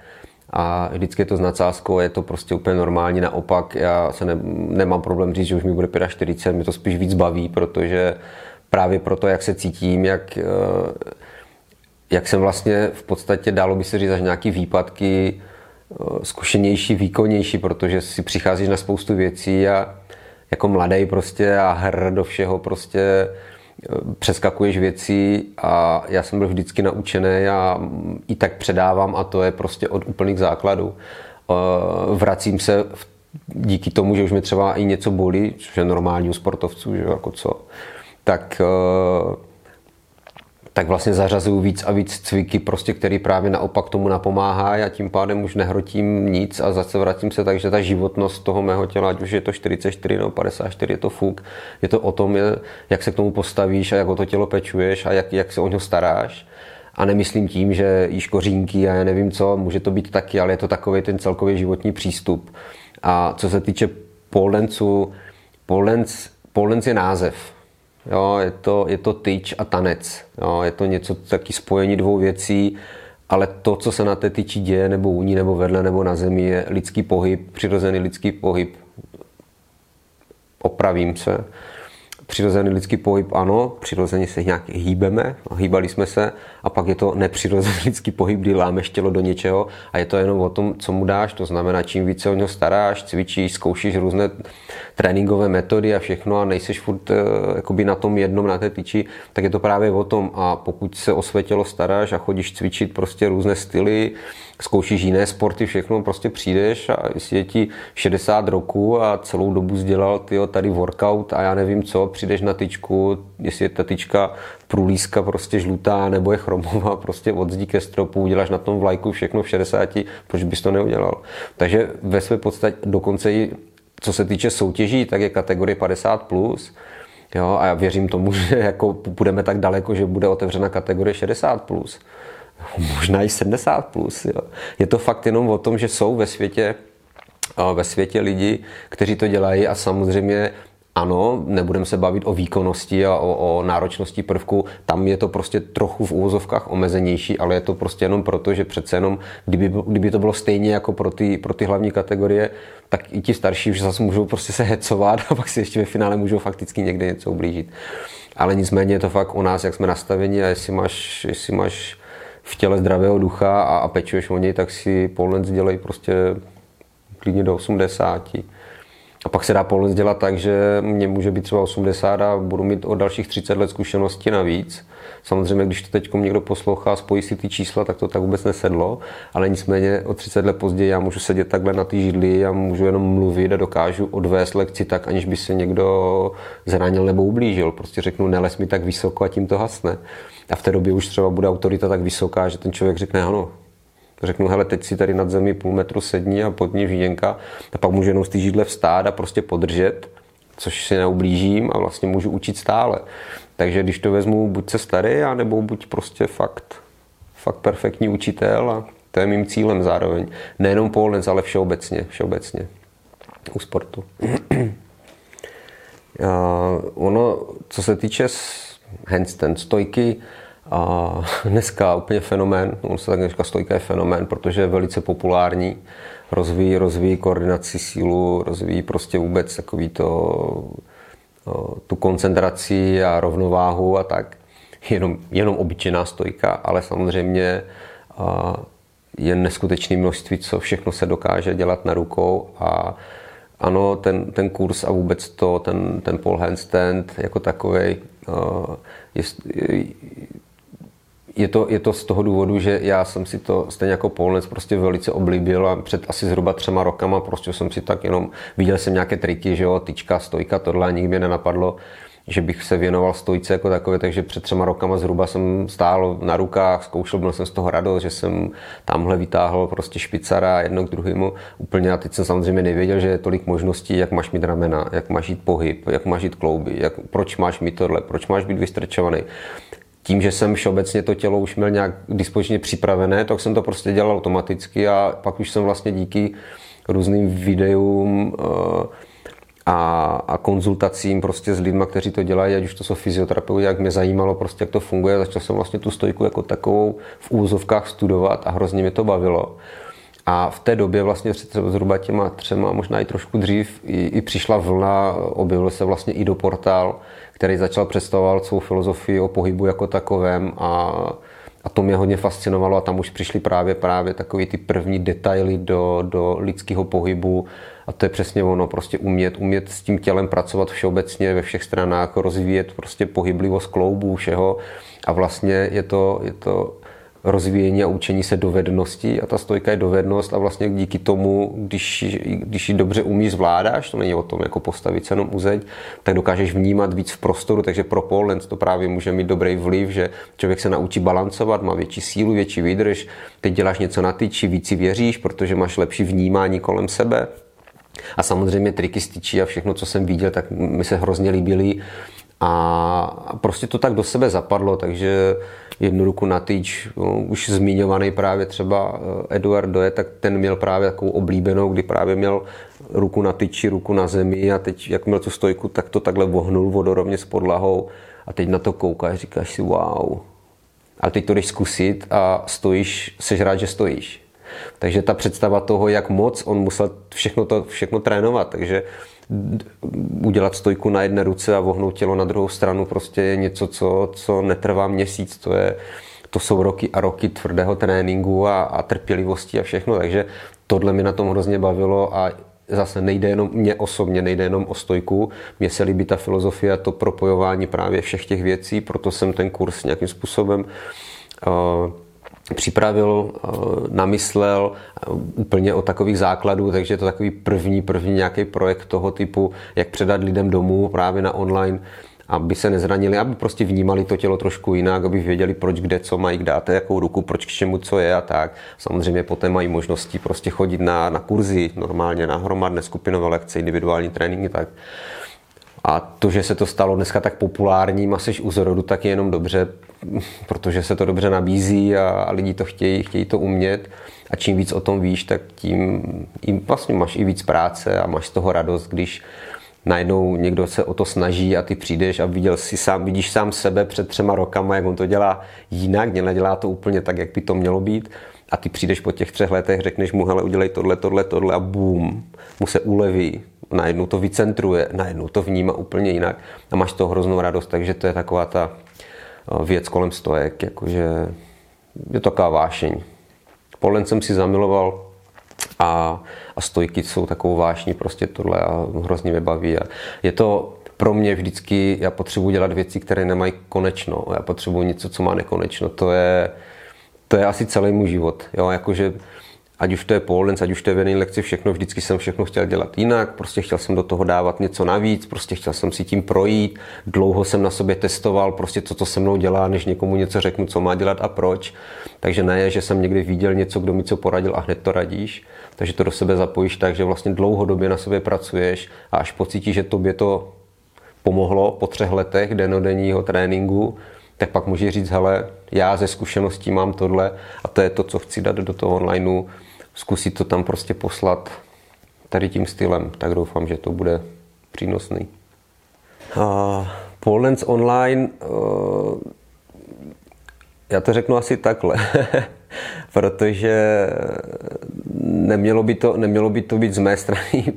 A vždycky je to s nadsázkou, je to prostě úplně normální. Naopak, já se ne, nemám problém říct, že už mi bude 45, mě to spíš víc baví, protože právě proto, jak se cítím, jak, eh, jak jsem vlastně v podstatě, dalo by se říct, až nějaký výpadky, eh, zkušenější, výkonnější, protože si přicházíš na spoustu věcí a jako mladý prostě a hr do všeho prostě e, přeskakuješ věcí a já jsem byl vždycky naučený a i tak předávám a to je prostě od úplných základů. E, vracím se díky tomu, že už mi třeba i něco bolí, což je normální u sportovců, že jako co, tak e, tak vlastně zařazuju víc a víc cviky, prostě, který právě naopak tomu napomáhá a tím pádem už nehrotím nic a zase vracím se tak, že ta životnost toho mého těla, ať už je to 44 nebo 54, je to fuk, je to o tom, jak se k tomu postavíš a jak o to tělo pečuješ a jak, jak se o něho staráš. A nemyslím tím, že jíš kořínky a já nevím co, může to být taky, ale je to takový ten celkový životní přístup. A co se týče polencu, polenc, polenc je název Jo, je, to, je to tyč a tanec. Jo, je to něco taky spojení dvou věcí, ale to, co se na té tyči děje, nebo u ní, nebo vedle, nebo na zemi, je lidský pohyb, přirozený lidský pohyb. Opravím se přirozený lidský pohyb, ano, přirozeně se nějak hýbeme, hýbali jsme se, a pak je to nepřirozený lidský pohyb, kdy lámeš tělo do něčeho a je to jenom o tom, co mu dáš, to znamená, čím více o něho staráš, cvičíš, zkoušíš různé tréninkové metody a všechno a nejseš furt uh, jakoby na tom jednom, na té tyči, tak je to právě o tom. A pokud se o své tělo staráš a chodíš cvičit prostě různé styly, zkoušíš jiné sporty, všechno, prostě přijdeš a jestli je ti 60 roku a celou dobu sdělal tyjo, tady workout a já nevím co, přijdeš na tyčku, jestli je ta tyčka průlíska prostě žlutá nebo je chromová, prostě od zdí ke stropu, uděláš na tom vlajku všechno v 60, proč bys to neudělal? Takže ve své podstatě dokonce i co se týče soutěží, tak je kategorie 50+, plus, Jo, a já věřím tomu, že jako budeme tak daleko, že bude otevřena kategorie 60+. Plus možná i 70 plus. Jo. Je to fakt jenom o tom, že jsou ve světě, ve světě lidi, kteří to dělají a samozřejmě ano, nebudeme se bavit o výkonnosti a o, o náročnosti prvku, tam je to prostě trochu v úvozovkách omezenější, ale je to prostě jenom proto, že přece jenom, kdyby, kdyby to bylo stejně jako pro ty, pro ty hlavní kategorie, tak i ti starší už zase můžou prostě se hecovat a pak si ještě ve finále můžou fakticky někde něco ublížit. Ale nicméně je to fakt o nás, jak jsme nastaveni a jestli máš, jestli máš v těle zdravého ducha a, a pečuješ o něj, tak si polnec dělej prostě klidně do 80. A pak se dá polnec dělat tak, že mě může být třeba 80 a budu mít o dalších 30 let zkušenosti navíc. Samozřejmě, když to teď někdo poslouchá, spojí si ty čísla, tak to tak vůbec nesedlo, ale nicméně o 30 let později já můžu sedět takhle na ty židli a můžu jenom mluvit a dokážu odvést lekci tak, aniž by se někdo zranil nebo ublížil. Prostě řeknu, neles mi tak vysoko a tím to hasne. A v té době už třeba bude autorita tak vysoká, že ten člověk řekne, ano, řeknu, hele, teď si tady nad zemi půl metru sední a pod ní žíděnka, a pak můžu jenom z té židle vstát a prostě podržet, což si neublížím a vlastně můžu učit stále. Takže když to vezmu, buď se starý, anebo buď prostě fakt, fakt perfektní učitel a to je mým cílem zároveň. Nejenom polnec, ale všeobecně, všeobecně u sportu. ono, co se týče handstand, stojky, A dneska úplně fenomén, on se tak dneska stojka je fenomén, protože je velice populární, rozvíjí, rozvíjí koordinaci sílu, rozvíjí prostě vůbec takový to, tu koncentraci a rovnováhu a tak. Jenom, jenom obyčejná stojka, ale samozřejmě je neskutečné množství, co všechno se dokáže dělat na rukou a ano, ten, ten kurz a vůbec to, ten, ten pole handstand jako takový je, je to, je to z toho důvodu, že já jsem si to stejně jako polnec prostě velice oblíbil a před asi zhruba třema rokama prostě jsem si tak jenom, viděl jsem nějaké triky, že jo, tyčka, stojka, tohle a nikdy mě nenapadlo, že bych se věnoval stojce jako takové, takže před třema rokama zhruba jsem stál na rukách, zkoušel, byl jsem z toho radost, že jsem tamhle vytáhl prostě špicara jedno k druhému úplně a teď jsem samozřejmě nevěděl, že je tolik možností, jak máš mít ramena, jak máš jít pohyb, jak máš jít klouby, jak, proč máš mít tohle, proč máš být vystrčovaný tím, že jsem všeobecně to tělo už měl nějak dispozičně připravené, tak jsem to prostě dělal automaticky a pak už jsem vlastně díky různým videům eh, a, a konzultacím prostě s lidmi, kteří to dělají, ať už to jsou fyzioterapeuti, jak mě zajímalo prostě, jak to funguje. Začal jsem vlastně tu stojku jako takovou v úzovkách studovat a hrozně mě to bavilo. A v té době vlastně zhruba těma třema, možná i trošku dřív, i, i přišla vlna, objevil se vlastně i do portál, který začal představovat svou filozofii o pohybu jako takovém a, a to mě hodně fascinovalo a tam už přišly právě právě takový ty první detaily do, do lidského pohybu a to je přesně ono, prostě umět, umět s tím tělem pracovat všeobecně ve všech stranách, rozvíjet prostě pohyblivost kloubů, všeho. A vlastně je to, je to rozvíjení a učení se dovedností a ta stojka je dovednost a vlastně díky tomu, když, když ji dobře umíš zvládáš, to není o tom jako postavit se jenom uzeď, tak dokážeš vnímat víc v prostoru, takže pro pole to právě může mít dobrý vliv, že člověk se naučí balancovat, má větší sílu, větší výdrž, teď děláš něco na tyči, víc si věříš, protože máš lepší vnímání kolem sebe, a samozřejmě triky styčí a všechno, co jsem viděl, tak mi se hrozně líbily. A prostě to tak do sebe zapadlo, takže jednu ruku na týč, no, už zmiňovaný právě třeba eh, Eduard Doje, tak ten měl právě takovou oblíbenou, kdy právě měl ruku na tyči, ruku na zemi a teď, jak měl tu stojku, tak to takhle vohnul vodorovně s podlahou a teď na to koukáš, říkáš si wow. Ale teď to jdeš zkusit a stojíš, seš rád, že stojíš. Takže ta představa toho, jak moc on musel všechno to všechno trénovat, takže udělat stojku na jedné ruce a vohnout tělo na druhou stranu prostě je něco, co, co netrvá měsíc. To, je, to jsou roky a roky tvrdého tréninku a, a trpělivosti a všechno. Takže tohle mi na tom hrozně bavilo a zase nejde jenom, mě osobně nejde jenom o stojku, mně se líbí ta filozofie to propojování právě všech těch věcí, proto jsem ten kurz nějakým způsobem uh, připravil, eh, namyslel eh, úplně o takových základů, takže je to takový první, první nějaký projekt toho typu, jak předat lidem domů právě na online, aby se nezranili, aby prostě vnímali to tělo trošku jinak, aby věděli, proč, kde, co mají, dáte, jakou ruku, proč k čemu, co je a tak. Samozřejmě poté mají možnosti prostě chodit na, na kurzy, normálně na hromadné skupinové lekce, individuální tréninky, tak. A to, že se to stalo dneska tak populárním a seš u zrodu, tak je jenom dobře, protože se to dobře nabízí a, a lidi to chtějí, chtějí to umět. A čím víc o tom víš, tak tím, tím vlastně máš i víc práce a máš z toho radost, když najednou někdo se o to snaží a ty přijdeš a viděl si sám, vidíš sám sebe před třema rokama, jak on to dělá jinak, nedělá to úplně tak, jak by to mělo být. A ty přijdeš po těch třech letech, řekneš mu, hele, udělej tohle, tohle, tohle a bum, mu se uleví, najednou to vycentruje, najednou to vnímá úplně jinak a máš to hroznou radost, takže to je taková ta věc kolem stojek, jakože je to taková vášeň. Polen jsem si zamiloval a, a stojky jsou takovou vášní, prostě tohle a hrozně mě baví. A je to pro mě vždycky, já potřebuji dělat věci, které nemají konečno. Já potřebuji něco, co má nekonečno. To je, to je asi celý můj život. Jo, jakože ať už to je pole dance, ať už to je v lekci, všechno, vždycky jsem všechno chtěl dělat jinak, prostě chtěl jsem do toho dávat něco navíc, prostě chtěl jsem si tím projít, dlouho jsem na sobě testoval prostě to, co se mnou dělá, než někomu něco řeknu, co má dělat a proč. Takže ne, že jsem někdy viděl něco, kdo mi co poradil a hned to radíš, takže to do sebe zapojíš tak, že vlastně dlouhodobě na sobě pracuješ a až pocítíš, že tobě to pomohlo po třech letech denodenního tréninku, tak pak můžeš říct, hele, já ze zkušeností mám tohle a to je to, co chci dát do toho onlineu, zkusit to tam prostě poslat tady tím stylem, tak doufám, že to bude přínosný. Uh, Pole Dance Online uh, Já to řeknu asi takhle, protože nemělo by, to, nemělo by to být z mé strany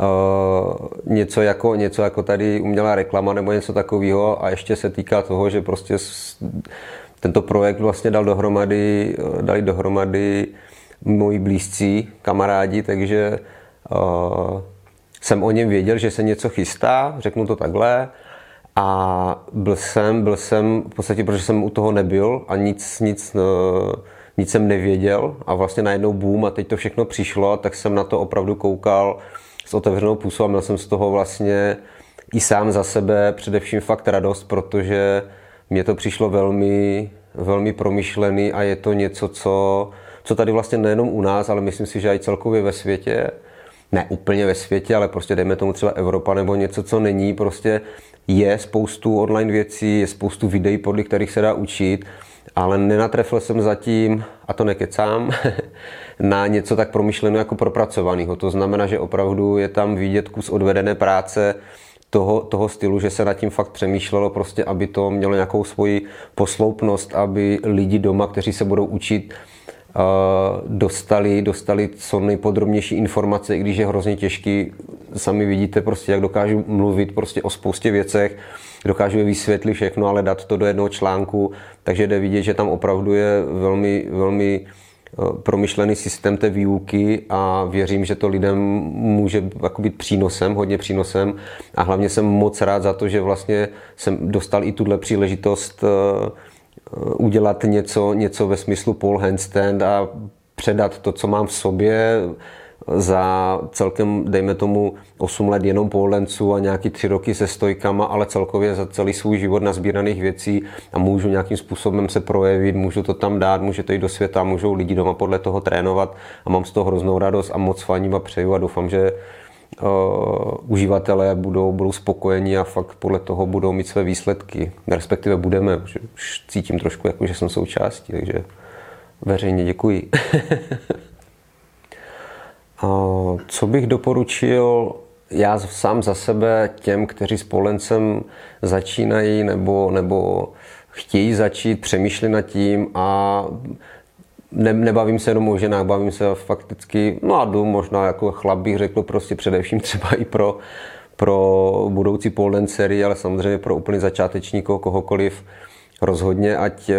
uh, něco, jako, něco jako tady umělá reklama nebo něco takového a ještě se týká toho, že prostě tento projekt vlastně dal dohromady, dali dohromady moji blízcí kamarádi, takže uh, jsem o něm věděl, že se něco chystá, řeknu to takhle, a byl jsem, byl jsem v podstatě, protože jsem u toho nebyl a nic, nic, uh, nic jsem nevěděl. A vlastně najednou boom a teď to všechno přišlo, tak jsem na to opravdu koukal s otevřenou pusou a měl jsem z toho vlastně i sám za sebe především fakt radost, protože mně to přišlo velmi, velmi promyšlený a je to něco, co, co tady vlastně nejenom u nás, ale myslím si, že i celkově ve světě, ne úplně ve světě, ale prostě dejme tomu třeba Evropa nebo něco, co není, prostě je spoustu online věcí, je spoustu videí, podle kterých se dá učit, ale nenatrefil jsem zatím, a to nekecám, na něco tak promyšleného jako propracovaného. To znamená, že opravdu je tam vidět kus odvedené práce, toho, toho stylu, že se nad tím fakt přemýšlelo, prostě, aby to mělo nějakou svoji posloupnost, aby lidi doma, kteří se budou učit, dostali, dostali co nejpodrobnější informace, i když je hrozně těžký. Sami vidíte prostě, jak dokážu mluvit prostě o spoustě věcech, dokážu vysvětlit všechno, ale dát to do jednoho článku, takže jde vidět, že tam opravdu je velmi, velmi Eh, promyšlený systém té výuky a věřím, že to lidem může jako být přínosem, hodně přínosem. A hlavně jsem moc rád za to, že vlastně jsem dostal i tuhle příležitost eh, udělat něco, něco ve smyslu pole handstand a předat to, co mám v sobě, za celkem, dejme tomu, 8 let jenom poholencu a nějaký 3 roky se stojkama, ale celkově za celý svůj život nazbíraných věcí a můžu nějakým způsobem se projevit, můžu to tam dát, může to jít do světa, můžou lidi doma podle toho trénovat a mám z toho hroznou radost a moc faním a přeju a doufám, že uživatelé budou, budou spokojení a fakt podle toho budou mít své výsledky. Respektive budeme, že už cítím trošku, jako, že jsem součástí, takže veřejně děkuji. Co bych doporučil já sám za sebe těm, kteří s polencem začínají nebo, nebo chtějí začít, přemýšlí nad tím a ne, nebavím se jenom o ženách, bavím se fakticky mladou, možná jako chlap bych řekl prostě především třeba i pro, pro budoucí polencery, ale samozřejmě pro úplný začátečníků, kohokoliv rozhodně, ať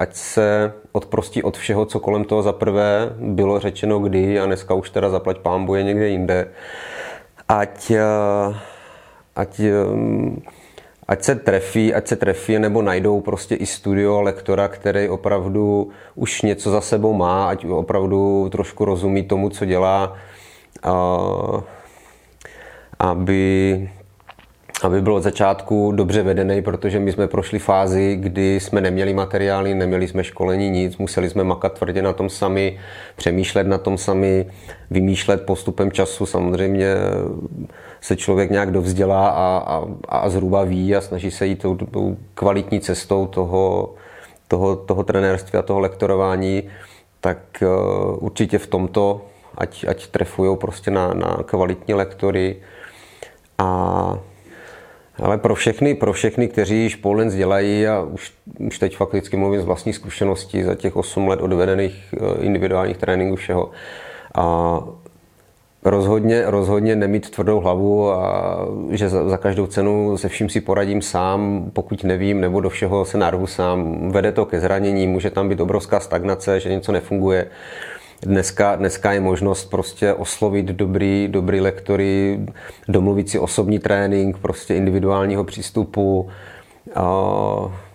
ať se odprostí od všeho, co kolem toho za prvé bylo řečeno kdy a dneska už teda zaplať pámbu je někde jinde. Ať, eh, ať, eh, ať se trefí, ať se trefí, nebo najdou prostě i studio lektora, který opravdu už něco za sebou má, ať opravdu trošku rozumí tomu, co dělá, aby aby byl od začátku dobře vedený, protože my jsme prošli fázi, kdy jsme neměli materiály, neměli jsme školení, nic, museli jsme makat tvrdě na tom sami, přemýšlet na tom sami, vymýšlet postupem času. Samozřejmě se člověk nějak dovzdělá a, a, a zhruba ví a snaží se jít tou, tou kvalitní cestou toho, toho, toho trenérství a toho lektorování, tak uh, určitě v tomto, ať, ať trefují prostě na, na kvalitní lektory a ale pro všechny, pro všechny, kteří již Polens dělají a už, už teď fakticky mluvím z vlastní zkušenosti za těch 8 let odvedených eh, individuálních tréninků všeho. A rozhodně, rozhodně nemít tvrdou hlavu a že za, za každou cenu se vším si poradím sám, pokud nevím, nebo do všeho se narvu sám. Vede to ke zranění, může tam být obrovská stagnace, že něco nefunguje. Dneska, dneska je možnost prostě oslovit dobrý, dobrý lektory, domluvit si osobní trénink, prostě individuálního přístupu.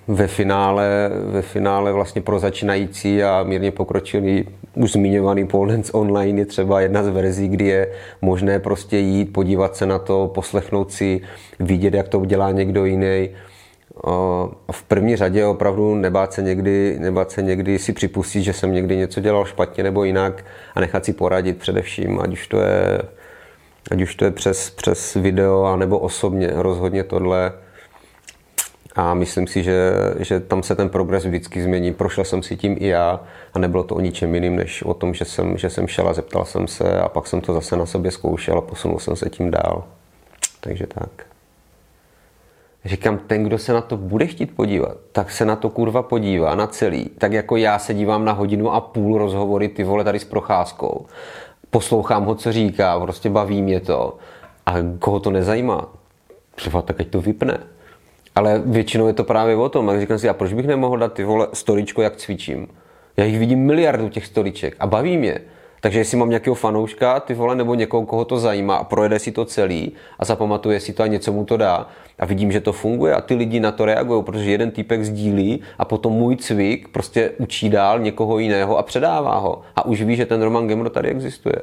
Ve finále, ve finále vlastně pro začínající a mírně pokročilý už zmiňovaný pole dance online je třeba jedna z verzí, kdy je možné prostě jít, podívat se na to, poslechnout si, vidět, jak to udělá někdo jiný v první řadě opravdu nebát se, někdy, nebát se někdy si připustit, že jsem někdy něco dělal špatně nebo jinak a nechat si poradit především, ať už to je, ať už to je přes, přes video a nebo osobně, rozhodně tohle. A myslím si, že, že tam se ten progres vždycky změní. Prošel jsem si tím i já a nebylo to o ničem jiným, než o tom, že jsem, že jsem šel a zeptal jsem se a pak jsem to zase na sobě zkoušel a posunul jsem se tím dál. Takže tak. Říkám, ten, kdo se na to bude chtít podívat, tak se na to kurva podívá, na celý. Tak jako já se dívám na hodinu a půl rozhovory ty vole tady s procházkou. Poslouchám ho, co říká, prostě baví mě to. A koho to nezajímá, třeba tak ať to vypne. Ale většinou je to právě o tom. A říkám si, a proč bych nemohl dát ty vole storičko, jak cvičím? Já jich vidím miliardu těch storiček a baví mě. Takže jestli mám nějakého fanouška, ty vole, nebo někoho, koho to zajímá a projede si to celý a zapamatuje si to a něco mu to dá a vidím, že to funguje a ty lidi na to reagují, protože jeden týpek sdílí a potom můj cvik prostě učí dál někoho jiného a předává ho a už ví, že ten Roman Gemro tady existuje.